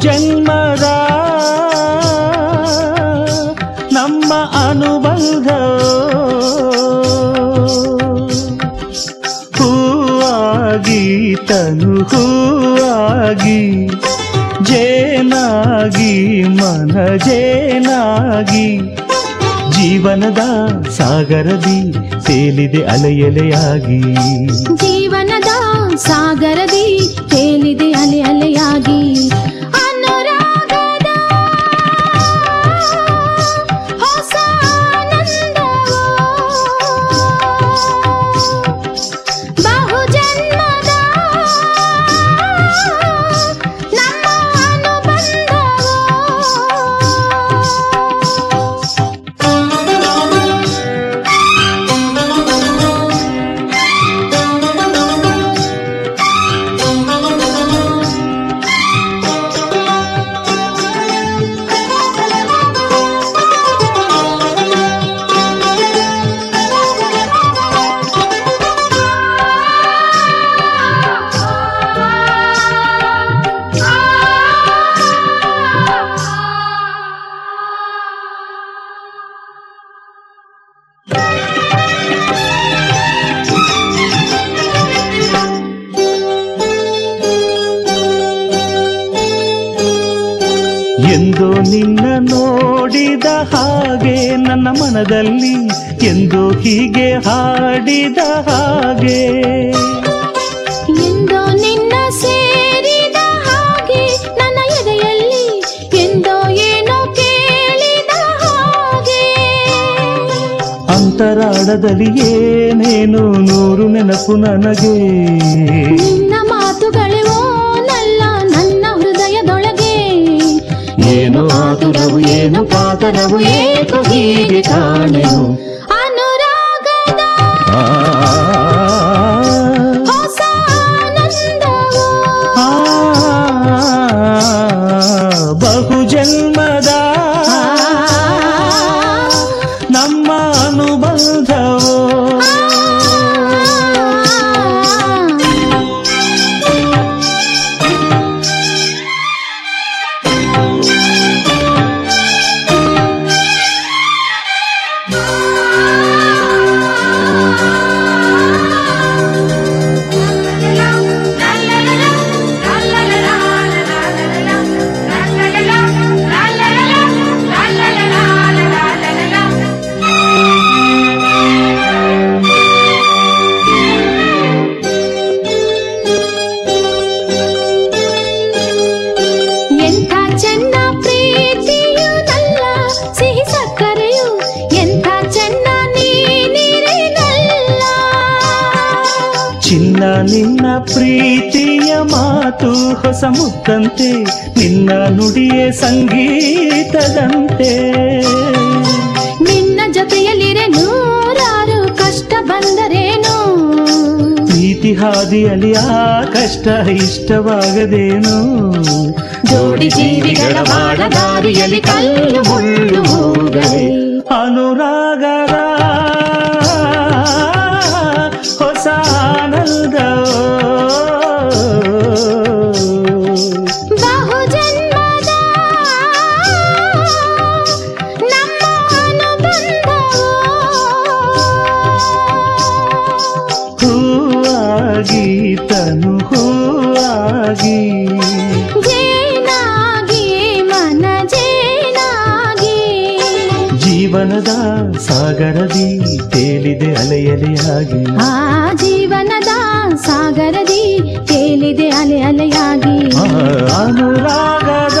ಜನ್ಮದ ನಮ್ಮ ಅನುಬಂಧ. ಹೂವಾಗಿ ತನು ಹೂವಾಗಿ, ಜೇನಾಗಿ, ಮನ ಜೇನಾಗಿ, ಜೀವನದ ಸಾಗರದಿ ತೇಲಿದೆ ಅಲೆಯಲೆಯಾಗಿ. ಜೀವನದ ಸಾಗರದಿ ತೇಲಿದೆ ಅಲೆ ಅಲೆಯಾಗಿ ನನಗೆ ಮಾತು ಹೊಸ ಮುದ್ದಂತೆ ನಿನ್ನ ನುಡಿಯೇ ಸಂಗೀತದಂತೆ. ನಿನ್ನ ಜೊತೆಯಲ್ಲಿರೆ ನೂರಾರು ಕಷ್ಟ ಬಂದರೇನು? ಪ್ರೀತಿ ಹಾದಿಯಲ್ಲಿ ಆ ಕಷ್ಟ ಇಷ್ಟವಾಗದೇನು? ಜೋಡಿ ಜೀವಿಗಳ ಬಾಳ ದಾರಿಯಲ್ಲಿ ಕಲ್ಲು ಮುಳ್ಳು ಅನುರಾಗದ ಸಾಗರದಿ ತೇಲಿದೆ ಅಲೆಯಲೆಯಾಗಿ ಆ ಜೀವನದ ಸಾಗರದಿ ತೇಲಿದೆ ಅಲೆ ಅಲೆಯಾಗಿ. ಅನುರಾಗದ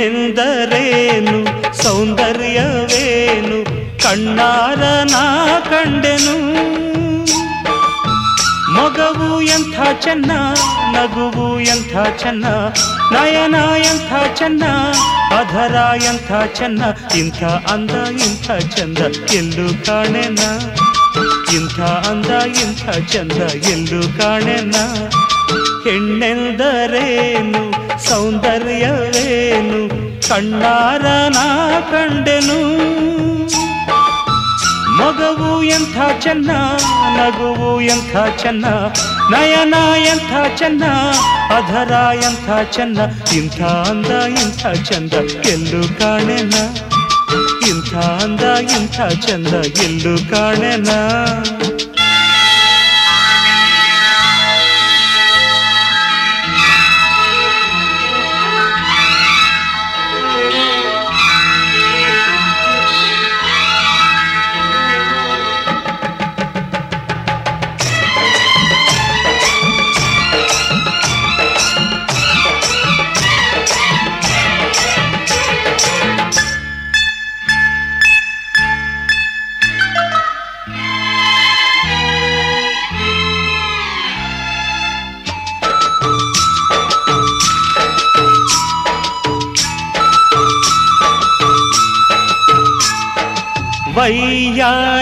ಹೆಣ್ಣೆಂದರೇನು ಸೌಂದರ್ಯವೇನು? ಕಣ್ಣಾರ ನಾ ಕಂಡೆನು. ಮಗವು ಎಂಥ ಚೆನ್ನ, ನಗುವು ಎಂಥ ಚೆನ್ನ, ನಯನ ಎಂಥ ಚೆನ್ನ ಅಧರ ಎಂಥ ಚೆನ್ನ, ಇಂಥ ಅಂದ, ಇಂಥ ಚಂದ, ಎಲ್ಲೂ ಕಾಣೆನ? ಇಂಥ ಅಂದ, ಇಂಥ ಚಂದ, ಎಲ್ಲೂ ಕಾಣೆನ? ಹೆಣ್ಣೆಂದರೇನು? ಸೌಂದರ್ಯವೇನು? ಕಣ್ಣಾರ ನಾ ಕಂಡೆನು? ಮಗವು ಎಂಥ ಚೆನ್ನ, ನಗುವು ಎಂಥ ಚೆನ್ನ, ನಯನ ಎಂಥ ಚೆನ್ನ, ಅಧರ ಎಂಥ ಚೆನ್ನ, ಇಂಥ ಅಂದ, ಇಂಥ ಚಂದ, ಎಲ್ಲೂ ಕಾಣೆನ? ಇಂಥ ಅಂದ, ಇಂಥ ಚಂದ, ಎಲ್ಲೂ ಕಾಣೆನ?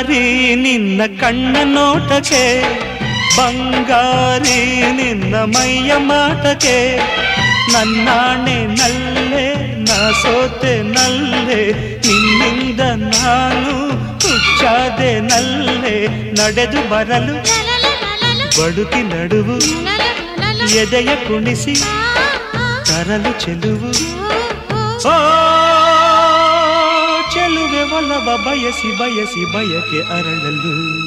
ವೈಯಾರಿ ನಿನ್ನ ಕಣ್ಣ ನೋಟಕ್ಕೆ ಬಂಗಾರಿ ನಿನ್ನ ಮೈಯ ಮಾಟಕ್ಕೆ ನನ್ನಾಣೆ ನಲ್ಲೆ ನಾ ಸೋತೆ ನಲ್ಲೆ ನಿನ್ನಿಂದ ನಾನು ಹುಚ್ಚಾದೆ ನಲ್ಲೆ ನಡೆದು ಬರಲು ಬಡುಕಿ ನಡುವು ಎದೆಯ ಕುಣಿಸಿ ತರಲು ಚೆಲುವು ಒಲವ ಬಯಸಿ ಬಯಸಿ ಬಯಕೆ ಅರಳಲು.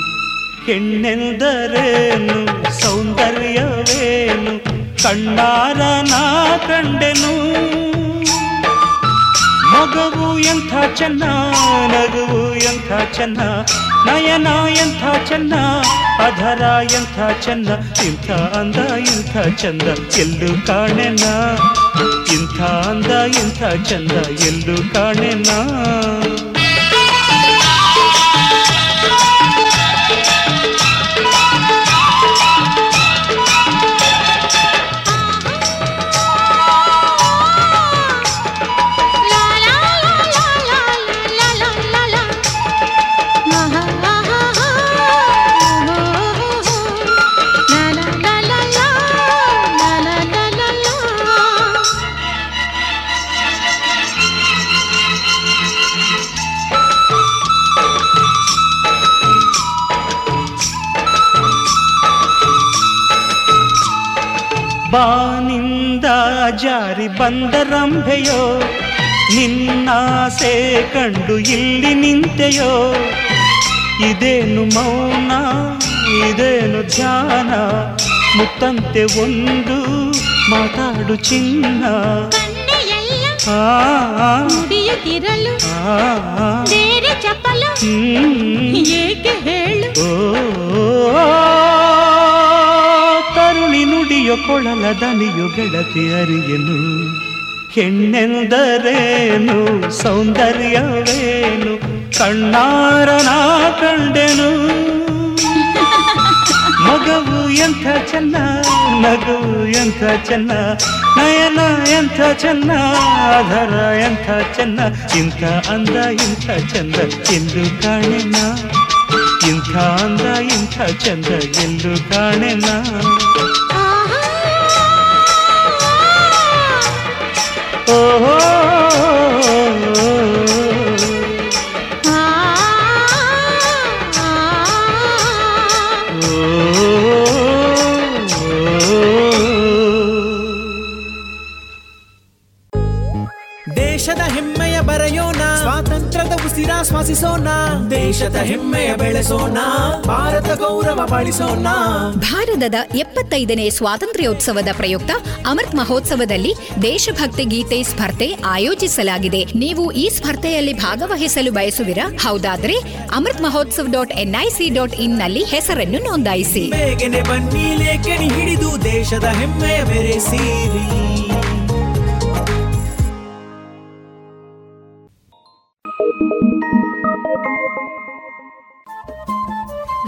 ಹೆಣ್ಣೆಂದರೇನು? ಸೌಂದರ್ಯವೇನು? ಕಂಡಾರ ನಾ ಕಂಡೆನು? ಮಗವು ಎಂಥ ಚೆನ್ನ, ನಗುವು ಎಂಥ ಚೆನ್ನ, ನಯನ ಎಂಥ ಚೆನ್ನ, ಅಧರ ಎಂಥ ಚೆನ್ನ, ಇಂಥ ಅಂದ, ಇಂಥ ಚಂದ, ಎಲ್ಲೂ ಕಾಣೆನ? ಇಂಥ ಅಂದ, ಇಂಥ ಚಂದ, ಎಲ್ಲೂ ಕಾಣೆನ? ಜಾರಿ ಬಂದ ರಂಭೆಯೋ ನಿನ್ನಾಸೆ ಕಂಡು ಇಲ್ಲಿ ನಿಂತೆಯೋ ಇದೇನು ಮೌನ ಇದೇನು ಧ್ಯಾನ ಮುತ್ತಂತೆ ಒಂದು ಮಾತಾಡು ಚಿನ್ನ ಆ, ಮುಡಿಯುತ್ತಿರಲು ಆ, ಆ. ಬೇರೆ ಚಪ್ಪಲು ಹ್ಮ್. ಏಕೆ ಹೇಳು ಓ ನುಡಿಯೋ ಕೊಳಲ ದನಿಯು ಗೆಳತಿ ಅರಿಯನು. ಹೆಣ್ಣೆಂದರೇನು? ಸೌಂದರ್ಯವೇನು? ಕಣ್ಣಾರನ ಕಂಡೆನು. ಮಗವು ಎಂಥ ಚೆನ್ನ ನಗುವು ಎಂಥ ಚೆನ್ನ, ನಯನ ಎಂಥ ಚೆನ್ನ, ಆಧಾರ ಎಂಥ ಚೆನ್ನ, ಇಂಥ ಅಂದ ಇಂಥ ಚಂದ, ಎಂದು ಕಾಣೆನ. ಇಂಥ ಅಂದ ಇಂಥ ಚಂದ, ಎಂದು ಕಾಣೆನ. ದೇಶದ ಹೆಮ್ಮೆಯ ಬರೆಯೋಣ ಸ್ವಾತಂತ್ರ್ಯದ ಉಸಿರ ಶ್ವಾಸಿಸೋಣ ದೇಶದ ಹೆಮ್ಮೆಯ ಬೆಳೆಸೋಣ. ಭಾರತ ಗೌರವ ಭಾರತದ ಎಪ್ಪತ್ತೈದನೇ ಸ್ವಾತಂತ್ರ್ಯೋತ್ಸವದ ಪ್ರಯುಕ್ತ ಅಮೃತ್ ಮಹೋತ್ಸವದಲ್ಲಿ ದೇಶಭಕ್ತಿ ಗೀತೆ ಸ್ಪರ್ಧೆ ಆಯೋಜಿಸಲಾಗಿದೆ. ನೀವು ಈ ಸ್ಪರ್ಧೆಯಲ್ಲಿ ಭಾಗವಹಿಸಲು ಬಯಸುವಿರಾ? ಹೌದಾದ್ರೆ Amrit Mahotsav dot NIC dot ಇನ್ನಲ್ಲಿ ಹೆಸರನ್ನು ನೋಂದಾಯಿಸಿ. ಹಿಡಿದು ದೇಶದ ಹೆಮ್ಮೆಯ ಬೆರೆಸಿರಿ.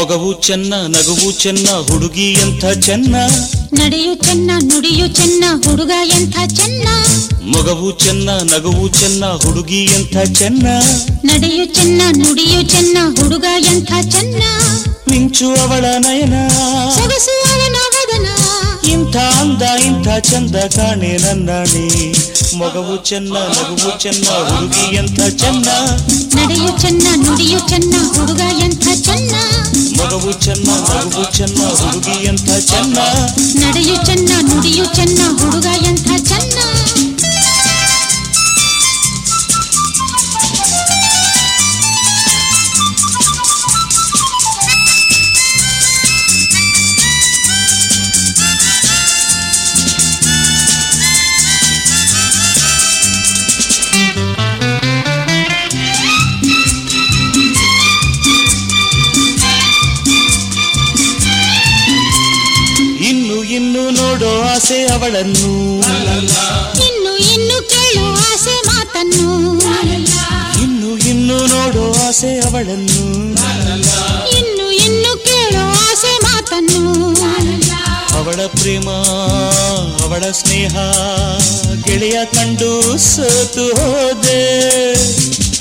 ಮೊಗವು ಚೆನ್ನ ನಗುವು ಚೆನ್ನ ಹುಡುಗಿ ಎಂಥ ಚೆನ್ನ? ನಡೆಯು ಚೆನ್ನ ನುಡಿಯು ಚೆನ್ನ ಹುಡುಗ ಎಂಥ ಚೆನ್ನ? ಮೊಗವು ಚೆನ್ನ ನಗುವು ಚೆನ್ನ ಹುಡುಗಿ ಎಂಥ ಚೆನ್ನ? ನಡೆಯು ಚೆನ್ನ ನುಡಿಯು ಚೆನ್ನ ಹುಡುಗ ಎಂಥ ಚೆನ್ನ? ಮಿಂಚು ಅವಳ ನಯನ. ಸೊಗಸು ಅವನ ಇಂಥ ಅಂದ ಇಂಥ ಚಂದ ಕಾಣೆ ನನ್ನಾಣಿ ಮೊಗವು ಚೆನ್ನ ನಗುವು ಚೆನ್ನ ಹುಡುಗಿ ಎಂಥ ಚೆನ್ನ ನಡೆಯು ಚೆನ್ನ ನುಡಿಯು ಚೆನ್ನ ಹುಡುಗ ಎಂಥ ಚೆನ್ನ ಮೊಗವು ಚೆನ್ನ ನಗುವು ಚೆನ್ನ ಹುಡುಗಿ ಎಂಥ ಚೆನ್ನ ನಡೆಯು ಚೆನ್ನ ನುಡಿಯು ಚೆನ್ನ ಹುಡುಗ ಎಂಥ ಅವಳನ್ನು ಇನ್ನು ಇನ್ನು ಕೇಳು ಆಸೆ ಮಾತನ್ನು. ಇನ್ನು ಇನ್ನು ನೋಡು ಆಸೆ ಅವಳನ್ನು ಇನ್ನು ಇನ್ನು ಕೇಳು ಆಸೆ ಮಾತನ್ನು. ಅವಳ ಪ್ರೇಮ ಅವಳ ಸ್ನೇಹ ಗೆಳೆಯ ಕಂಡು ಸೋತು ಹೋದೆ.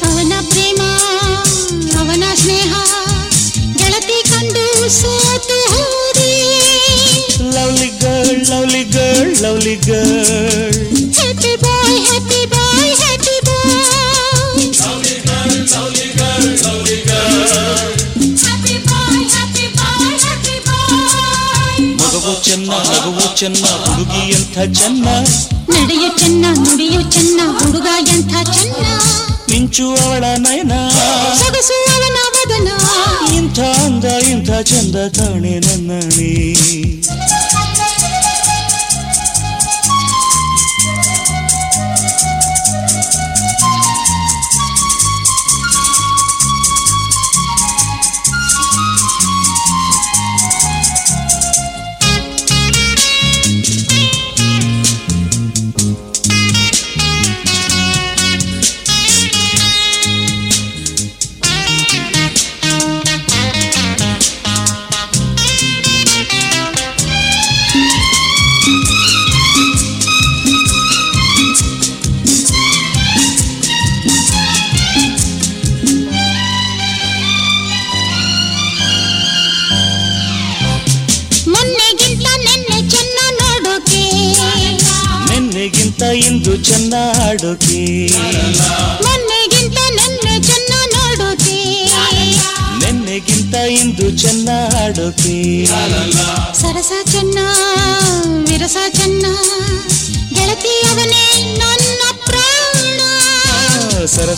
ಅವನ ಪ್ರೇಮ ಅವನ ಸ್ನೇಹ ಗೆಳತಿ ಕಂಡು ಸೋತು ಹೋದೆ girl lovely girl happy boy happy boy happy boy happy boy happy boy happy boy ಮಗವು ಚೆನ್ನ ನಗುವು ಚೆನ್ನ ಹುಡುಗಿ ಎಂಥ ಚೆನ್ನ? ನಡೆಯು ಚೆನ್ನ ನುಡಿಯು ಚೆನ್ನ ಹುಡುಗ ಎಂಥ ಚೆನ್ನ? ಮಿಂಚು ಅವಳ ನಯನ? ಸೊಗಸು ಅವನ ವದನ? ಇಂಥ ಅಂದ ಇಂಥ ಚಂದ ಕಾಣೆ ನನ್ನಣಿ.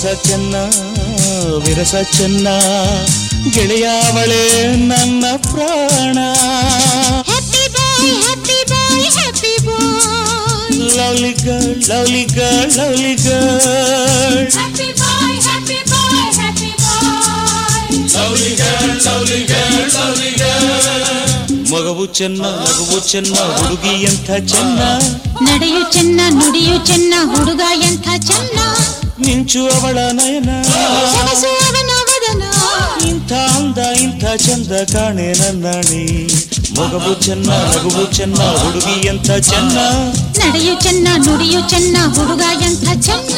ಚೆನ್ನ ಗೆಳತಿ ಅವನೇ ನನ್ನ ಪ್ರಾಣ ಸರಸ ಚೆನ್ನ ವಿರಸ ಚೆನ್ನ ಗೆಳೆಯಾವಳೆ ನನ್ನ ಪ್ರಾಣ. Happy boy happy boy happy boy lovely girl lovely girl lovely girl happy boy happy boy happy boy lovely girl lovely girl lovely girl ಮಗವು ಚೆನ್ನ ಮಗವು ಚೆನ್ನ ಹುಡುಗಿ ಎಂಥ ಚೆನ್ನ. ನಡೆಯು ಚೆನ್ನ ನುಡಿಯು ಚೆನ್ನ ಹುಡುಗ ಎಂಥ ಚೆನ್ನ. ಮಿಂಚು ಅವಳ ನಯನ ಸೊಗಸು ಅವನ ವದನ ಇಂಥ ಅಂದ ಇಂಥ ಚಂದ ಕಾಣೆ ನನ್ನಣಿ ಮಗವು ಚೆನ್ನ ಮಗವು ಚೆನ್ನ ಹುಡುಗಿ ಎಂಥ ಚೆನ್ನ ನಡೆಯು ಚೆನ್ನ ನುಡಿಯು ಚೆನ್ನ ಹುಡುಗ ಎಂಥ ಚೆನ್ನ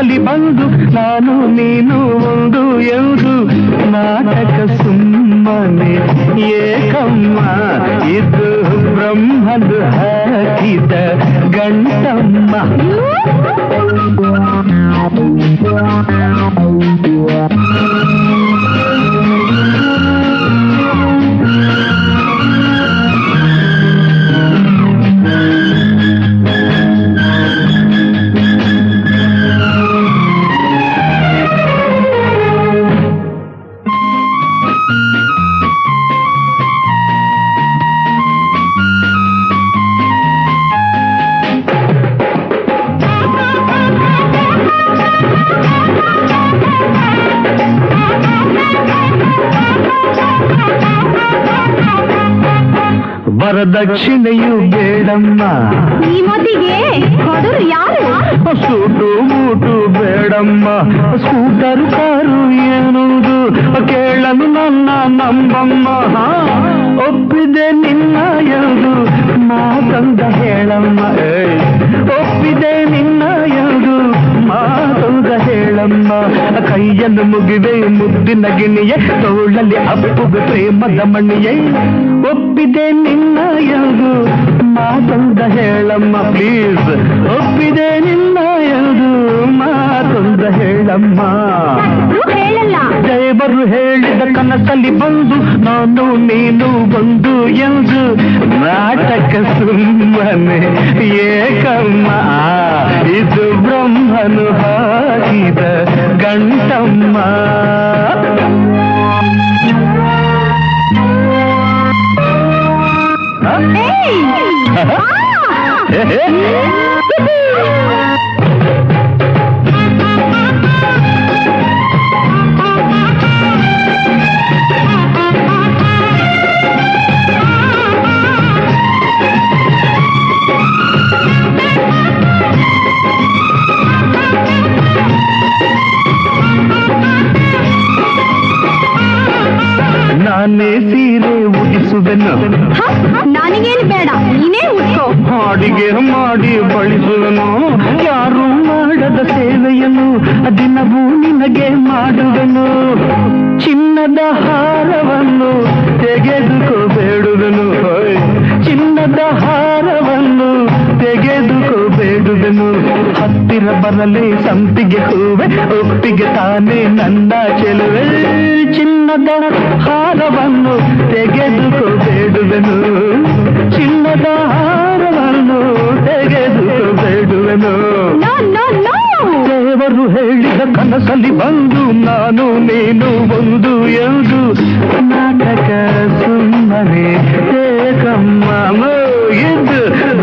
ಕನಸಲ್ಲಿ ಬಂದು ನಾನು ನೀನು ಒಂದು ಎಂದು ನಾಟಕ ಸುಮ್ಮನೆ ಏಕಮ್ಮ ಇದು ಬ್ರಹ್ಮನು ಹಾಕಿದ ಗಂಟಮ್ಮ ವರದಕ್ಷಿಣೆಯು ಬೇಡಮ್ಮ. ಈ ಮತಿಗೆ ಕೊಡರು ಯಾರು? ಸೂಟು ಮೂಟು ಬೇಡಮ್ಮ. ಸ್ಕೂಟರು ಕಾರು ಏನುದು? ಕೇಳಲು ನನ್ನ ನಂಬಮ್ಮ. ಒಪ್ಪಿದೆ ನಿನ್ನ ಎಂದು ಮಾತಂದ ಹೇಳಮ್ಮ. ಒಪ್ಪಿದೆ ನಿನ್ನ ಹೇಳಮ್ಮ ಕೈಯನ್ನು ಮುಗಿವೆ ಮುದ್ದಿನ ಗಿಣಿಯೇ ತೋಳಲ್ಲಿ ಅಪ್ಪುಗೆ ಪ್ರೇಮದ ಮಣಿಯೇ. ಒಪ್ಪಿದೆ ನಿನ್ನ ಎಂದು ಮಾತೊಂದ ಹೇಳಮ್ಮ ಪ್ಲೀಸ್ ಒಪ್ಪಿದೆ ನಿನ್ನ ಎಂದು ಮಾತೊಂದ ಹೇಳಮ್ಮ. ದೇವರು ಹೇಳಿದ ಕನಸಲ್ಲಿ ಬಂದು ನಾನು ನೀನು ಬಂದು ಎಂದು ನಾಟಕ ಸುಮ್ಮನೆ ಏಕಮ್ಮ ಇದು ಬ್ರಹ್ಮನು ಹಾಕಿದ ಗಂಟಮ್ಮ Hey! ನಾನೇ ಸೀರೆ ಉಡಿಸುವೆನು. ನನಗೇನು ಬೇಡ ನೀನೇ ಉಟ್ಕೋ. ಹಾಡಿಗೆ ಮಾಡಿ ಬಳಸುವನು. ಯಾರು ಮಾಡದ ಸೇವೆಯನ್ನು ದಿನವೂ ನಿನಗೆ ಮಾಡುವನು. ಚಿನ್ನದ ಹಾರವನ್ನು ತೆಗೆದುಕೋ ಬೇಡುವನು ಚಿನ್ನದ ಹಾರವನ್ನು ತೆಗೆದುಕೋ ತೆಗೆದುಕೋಬೇಡುವೆನು ಹತ್ತಿರ ಬರಲಿ ಸಂಪಿಗೆ ಹೂವೆ ಒಪ್ಪಿಗೆ ತಾನೇ ನನ್ನ ಚೆಲುವೆ ಚಿನ್ನದ ಹಾರವನ್ನು ತೆಗೆದುಕೋಬೇಡುವೆನು ಚಿನ್ನದ ಹಾರವನ್ನು ತೆಗೆದುಕೋಬೇಡುವೆನು ದೇವರು ಹೇಳಿದ ಕನಸಲ್ಲಿ ಬಂದು ನಾನು ನೀನು ಒಂದು ಎಂದು ನಾಟಕ ಸುಮ್ಮನೆ ಏಕಮ್ಮ ಎಂದು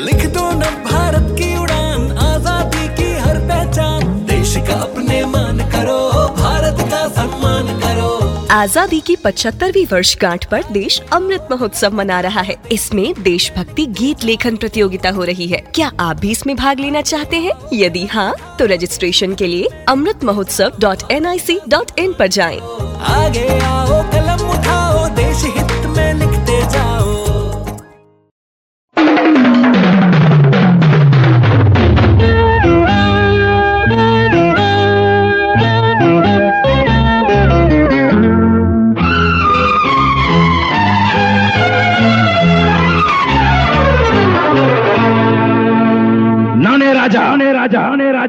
लिख दो न भारत की उड़ान आज़ादी की हर पहचान। देश का अपने मान करो भारत का सम्मान करो। आज़ादी की पचहत्तरवीं वर्षगांठ पर देश अमृत महोत्सव मना रहा है। इसमें देशभक्ति गीत लेखन प्रतियोगिता हो रही है। क्या आप भी इसमें भाग लेना चाहते हैं? यदि हाँ तो रजिस्ट्रेशन के लिए Amrit Mahotsav dot N I C dot in आरोप जाए। आगे आओ कलम उठाओ देश हित में लिखते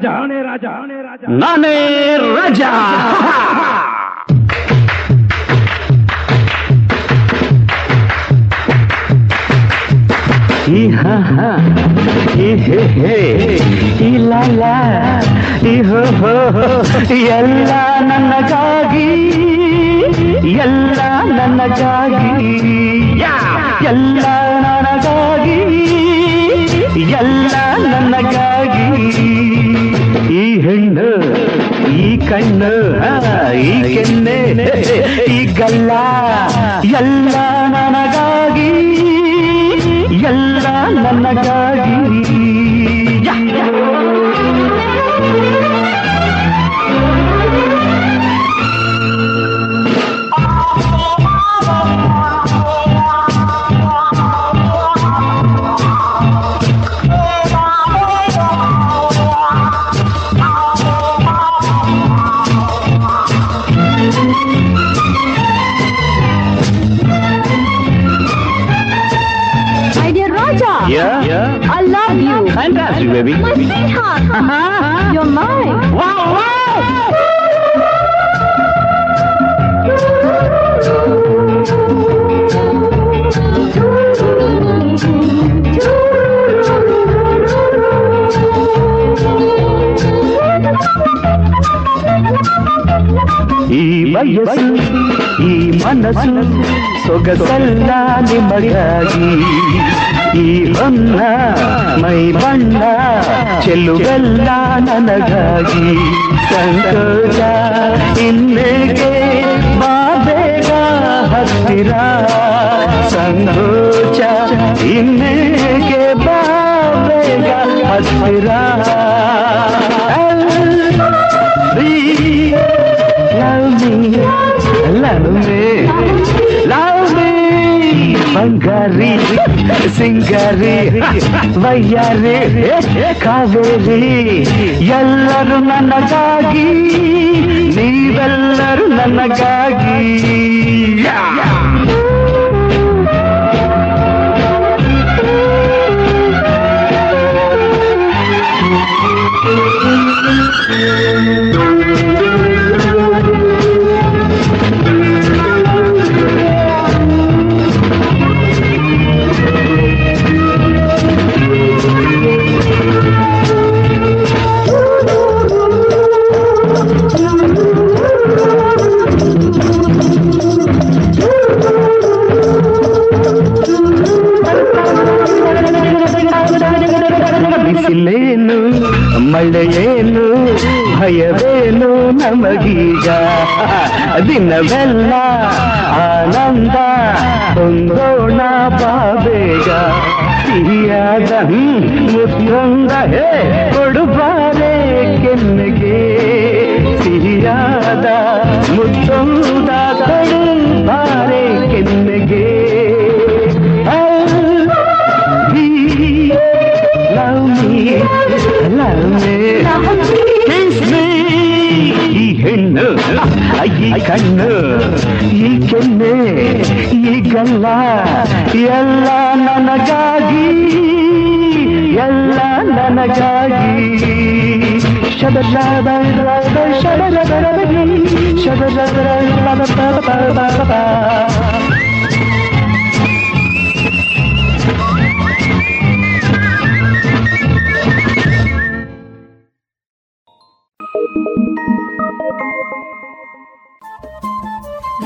ನಾನೇ ರಾಜ ನಾನೇ ರಾಜ ನಾನೇ ರಾಜ ನಾನೇ ರಾಜ ಈ ಹ ಹ, ಈ ಹೆ ಹೆ, ಈ ಲ ಲ, ಈ ಹೋ ಹೋ ಹೋ, ಎಲ್ಲ ನನಗಾಗಿ ಎಲ್ಲ ನನಗಾಗಿ ಯಾ, ಎಲ್ಲ ನನಗಾಗಿ ಎಲ್ಲ ನನಗಾಗಿ ಈ ಹೆಣ್ಣು ಈ ಕಣ್ಣು ಈ ಕೆನ್ನೆ ಈ ಗಲ್ಲ ಎಲ್ಲ ನನಗಾಗಿ ಎಲ್ಲ ನನಗಾಗಿ. baby. My sweetheart. You're mine. Wow, wow! ఈ వయసు ఈ మనసు సొగసల్లాని మగాగి ಈ ಹೊನ್ನ ಮೈ ಬಣ್ಣ ಚೆಲ್ಲುವೆಲ್ಲ ನನಗಾಗಿ ಸಂತೋಷ ಇನ್ನೇಕೆ ಬಾ ಬೇಗ ಹತ್ತಿರ ಸಂಕೋಚ ಇನ್ನೇಕೆ ಬಾ ಬೇಗ ಹತ್ತಿರ Love me, love me, love me, ಬಂಗಾರಿ ಸಿಂಗಾರಿ ವಯ್ಯಾರಿ ಕಾವೇರಿ ಎಲ್ಲರೂ ನನಗಾಗಿ ನೀವೆಲ್ಲರೂ ನನಗಾಗಿ. ಭಯವೇನು ನಮಗೀಗ? ದಿನವೆಲ್ಲ ಆನಂದ ಹೊಂದೋಣ ಬಾಬೇಗ. ಸಿಹಿಯಾದ ಮುತ್ತೊಂದ ಹೇ ಕೊಡುಬಾರೆ ಕೆನ್ನೆಗೆ ಸಿಹಿಯಾದ ಮುತ್ತೊಂದ ಕೊಡುಬಾರೆ ಕಣ್ಣು ಈ ಕೆನ್ನೆ ಈ ಗಲ್ಲ ಎಲ್ಲ ನನಗಾಗಿ ಎಲ್ಲ ನನಗಾಗಿ. ಶಬದ ಶಬದ ಶಬದ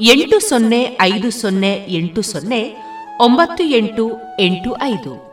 ಎಂಟು ಸೊನ್ನೆ ಐದು ಸೊನ್ನೆ ಎಂಟು ಸೊನ್ನೆ ಒಂಬತ್ತು ಎಂಟು ಎಂಟು ಐದು.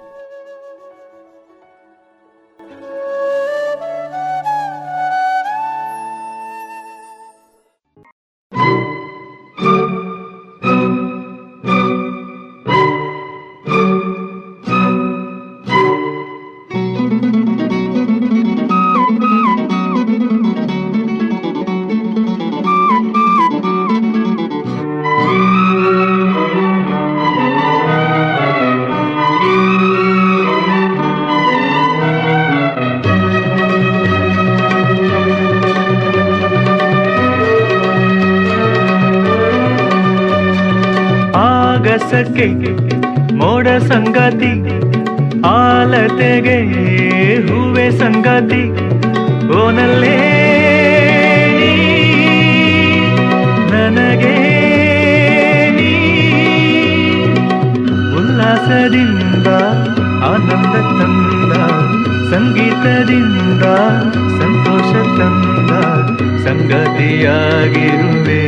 ಮೋಡ ಸಂಗಾತಿ ಆಲತೆಗೆ ಹೂವೆ ಸಂಗಾತಿ ಓನಲ್ಲೇ ನನಗೆ ಉಲ್ಲಾಸದಿಂದ ಆನಂದ ತಂದ ಸಂಗೀತದಿಂದ ಸಂತೋಷ ತಂದ ಸಂಗತಿಯಾಗಿರುವೆ.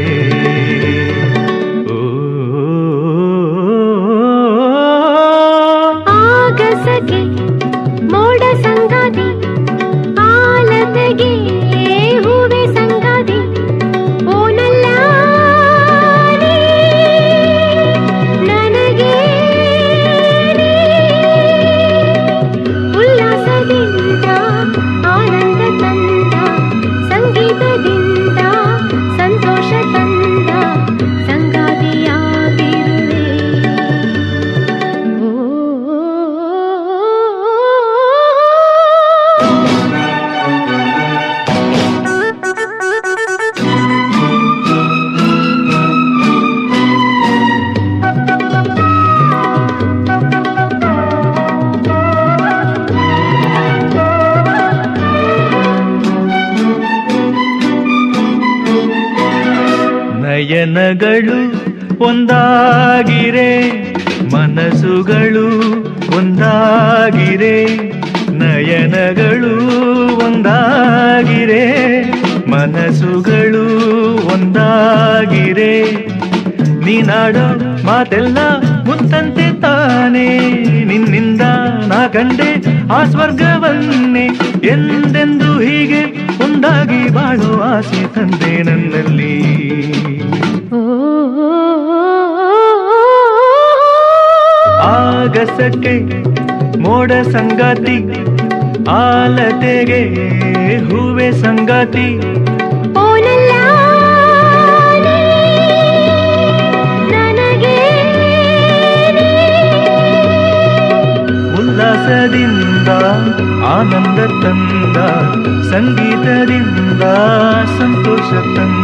ಮಾತೆಲ್ಲ ಮುತ್ತಂತೆ ತಾನೇ. ನಿನ್ನಿಂದ ನಾ ಕಂಡೆ ಆ ಸ್ವರ್ಗವನ್ನೇ. ಎಂದೆಂದು ಹೀಗೆ ಒಂದಾಗಿ ಬಾಳೋ ಆಸೆ ತಂದೆ ನನ್ನಲ್ಲಿ. ಆಗಸಕ್ಕೆ ಮೋಡ ಸಂಗಾತಿ, ಆಲತೆಗೆ ಹೂವೆ ಸಂಗಾತಿ. ಆನಂದ ತಂದ ಸಂಗೀತದಿಂದ ಸಂತೋಷ ತಂದ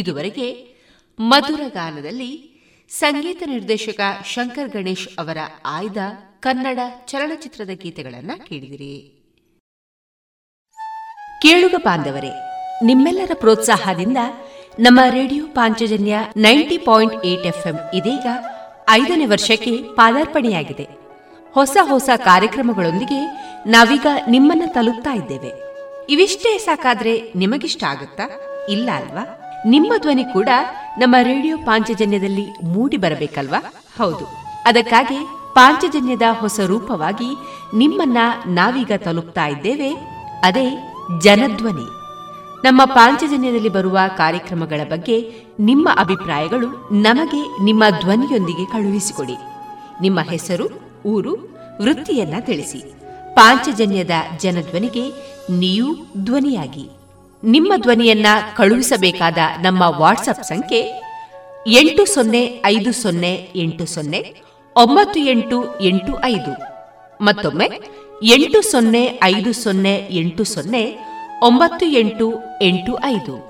ಇದುವರೆಗೆ ಮಧುರ ಗಾನದಲ್ಲಿ ಸಂಗೀತ ನಿರ್ದೇಶಕ ಶಂಕರ್ ಗಣೇಶ್ ಅವರ ಆಯ್ದ ಕನ್ನಡ ಚಲನಚಿತ್ರದ ಗೀತೆಗಳನ್ನು ಕೇಳಿದಿರಿ. ಕೇಳುಗ ಬಾಂಧವರೇ, ನಿಮ್ಮೆಲ್ಲರ ಪ್ರೋತ್ಸಾಹದಿಂದ ನಮ್ಮ radio Panchajanya ninety point eight FM ಇದೀಗ ಐದನೇ ವರ್ಷಕ್ಕೆ ಪಾದಾರ್ಪಣೆಯಾಗಿದೆ. ಹೊಸ ಹೊಸ ಕಾರ್ಯಕ್ರಮಗಳೊಂದಿಗೆ ನಾವೀಗ ನಿಮ್ಮನ್ನ ತಲುಪ್ತಾ ಇದ್ದೇವೆ. ಇವಿಷ್ಟೇ ಸಾಕಾದ್ರೆ ನಿಮಗಿಷ್ಟ ಆಗುತ್ತಾ? ಇಲ್ಲ ಅಲ್ವಾ? ನಿಮ್ಮ ಧ್ವನಿ ಕೂಡ ನಮ್ಮ ರೇಡಿಯೋ ಪಾಂಚಜನ್ಯದಲ್ಲಿ ಮೂಡಿ ಬರಬೇಕಲ್ವಾ? ಹೌದು. ಅದಕ್ಕಾಗಿ ಪಾಂಚಜನ್ಯದ ಹೊಸ ರೂಪವಾಗಿ ನಿಮ್ಮನ್ನ ನಾವೀಗ ತಲುಪ್ತಾ ಇದ್ದೇವೆ. ಅದೇ ಜನಧ್ವನಿ. ನಮ್ಮ ಪಾಂಚಜನ್ಯದಲ್ಲಿ ಬರುವ ಕಾರ್ಯಕ್ರಮಗಳ ಬಗ್ಗೆ ನಿಮ್ಮ ಅಭಿಪ್ರಾಯಗಳು ನಮಗೆ ನಿಮ್ಮ ಧ್ವನಿಯೊಂದಿಗೆ ಕಳುಹಿಸಿಕೊಡಿ. ನಿಮ್ಮ ಹೆಸರು, ಊರು, ವೃತ್ತಿಯನ್ನ ತಿಳಿಸಿ. ಪಾಂಚಜನ್ಯದ ಜನಧ್ವನಿಗೆ ನೀವು ಧ್ವನಿಯಾಗಿ. ನಿಮ್ಮ ಧ್ವನಿಯನ್ನ ಕಳುಹಿಸಬೇಕಾದ ನಮ್ಮ ವಾಟ್ಸಪ್ ಸಂಖ್ಯೆ ಎಂಟು ಸೊನ್ನೆ ಐದು ಸೊನ್ನೆ ಎಂಟು ಸೊನ್ನೆ ಒಂಬತ್ತು ಎಂಟು ಎಂಟು ಐದು. ಮತ್ತೊಮ್ಮೆ ಎಂಟು ಸೊನ್ನೆ ಐದು ಸೊನ್ನೆ ಎಂಟು ಸೊನ್ನೆ ಒಂಬತ್ತು ಎಂಟು ಎಂಟು ಐದು.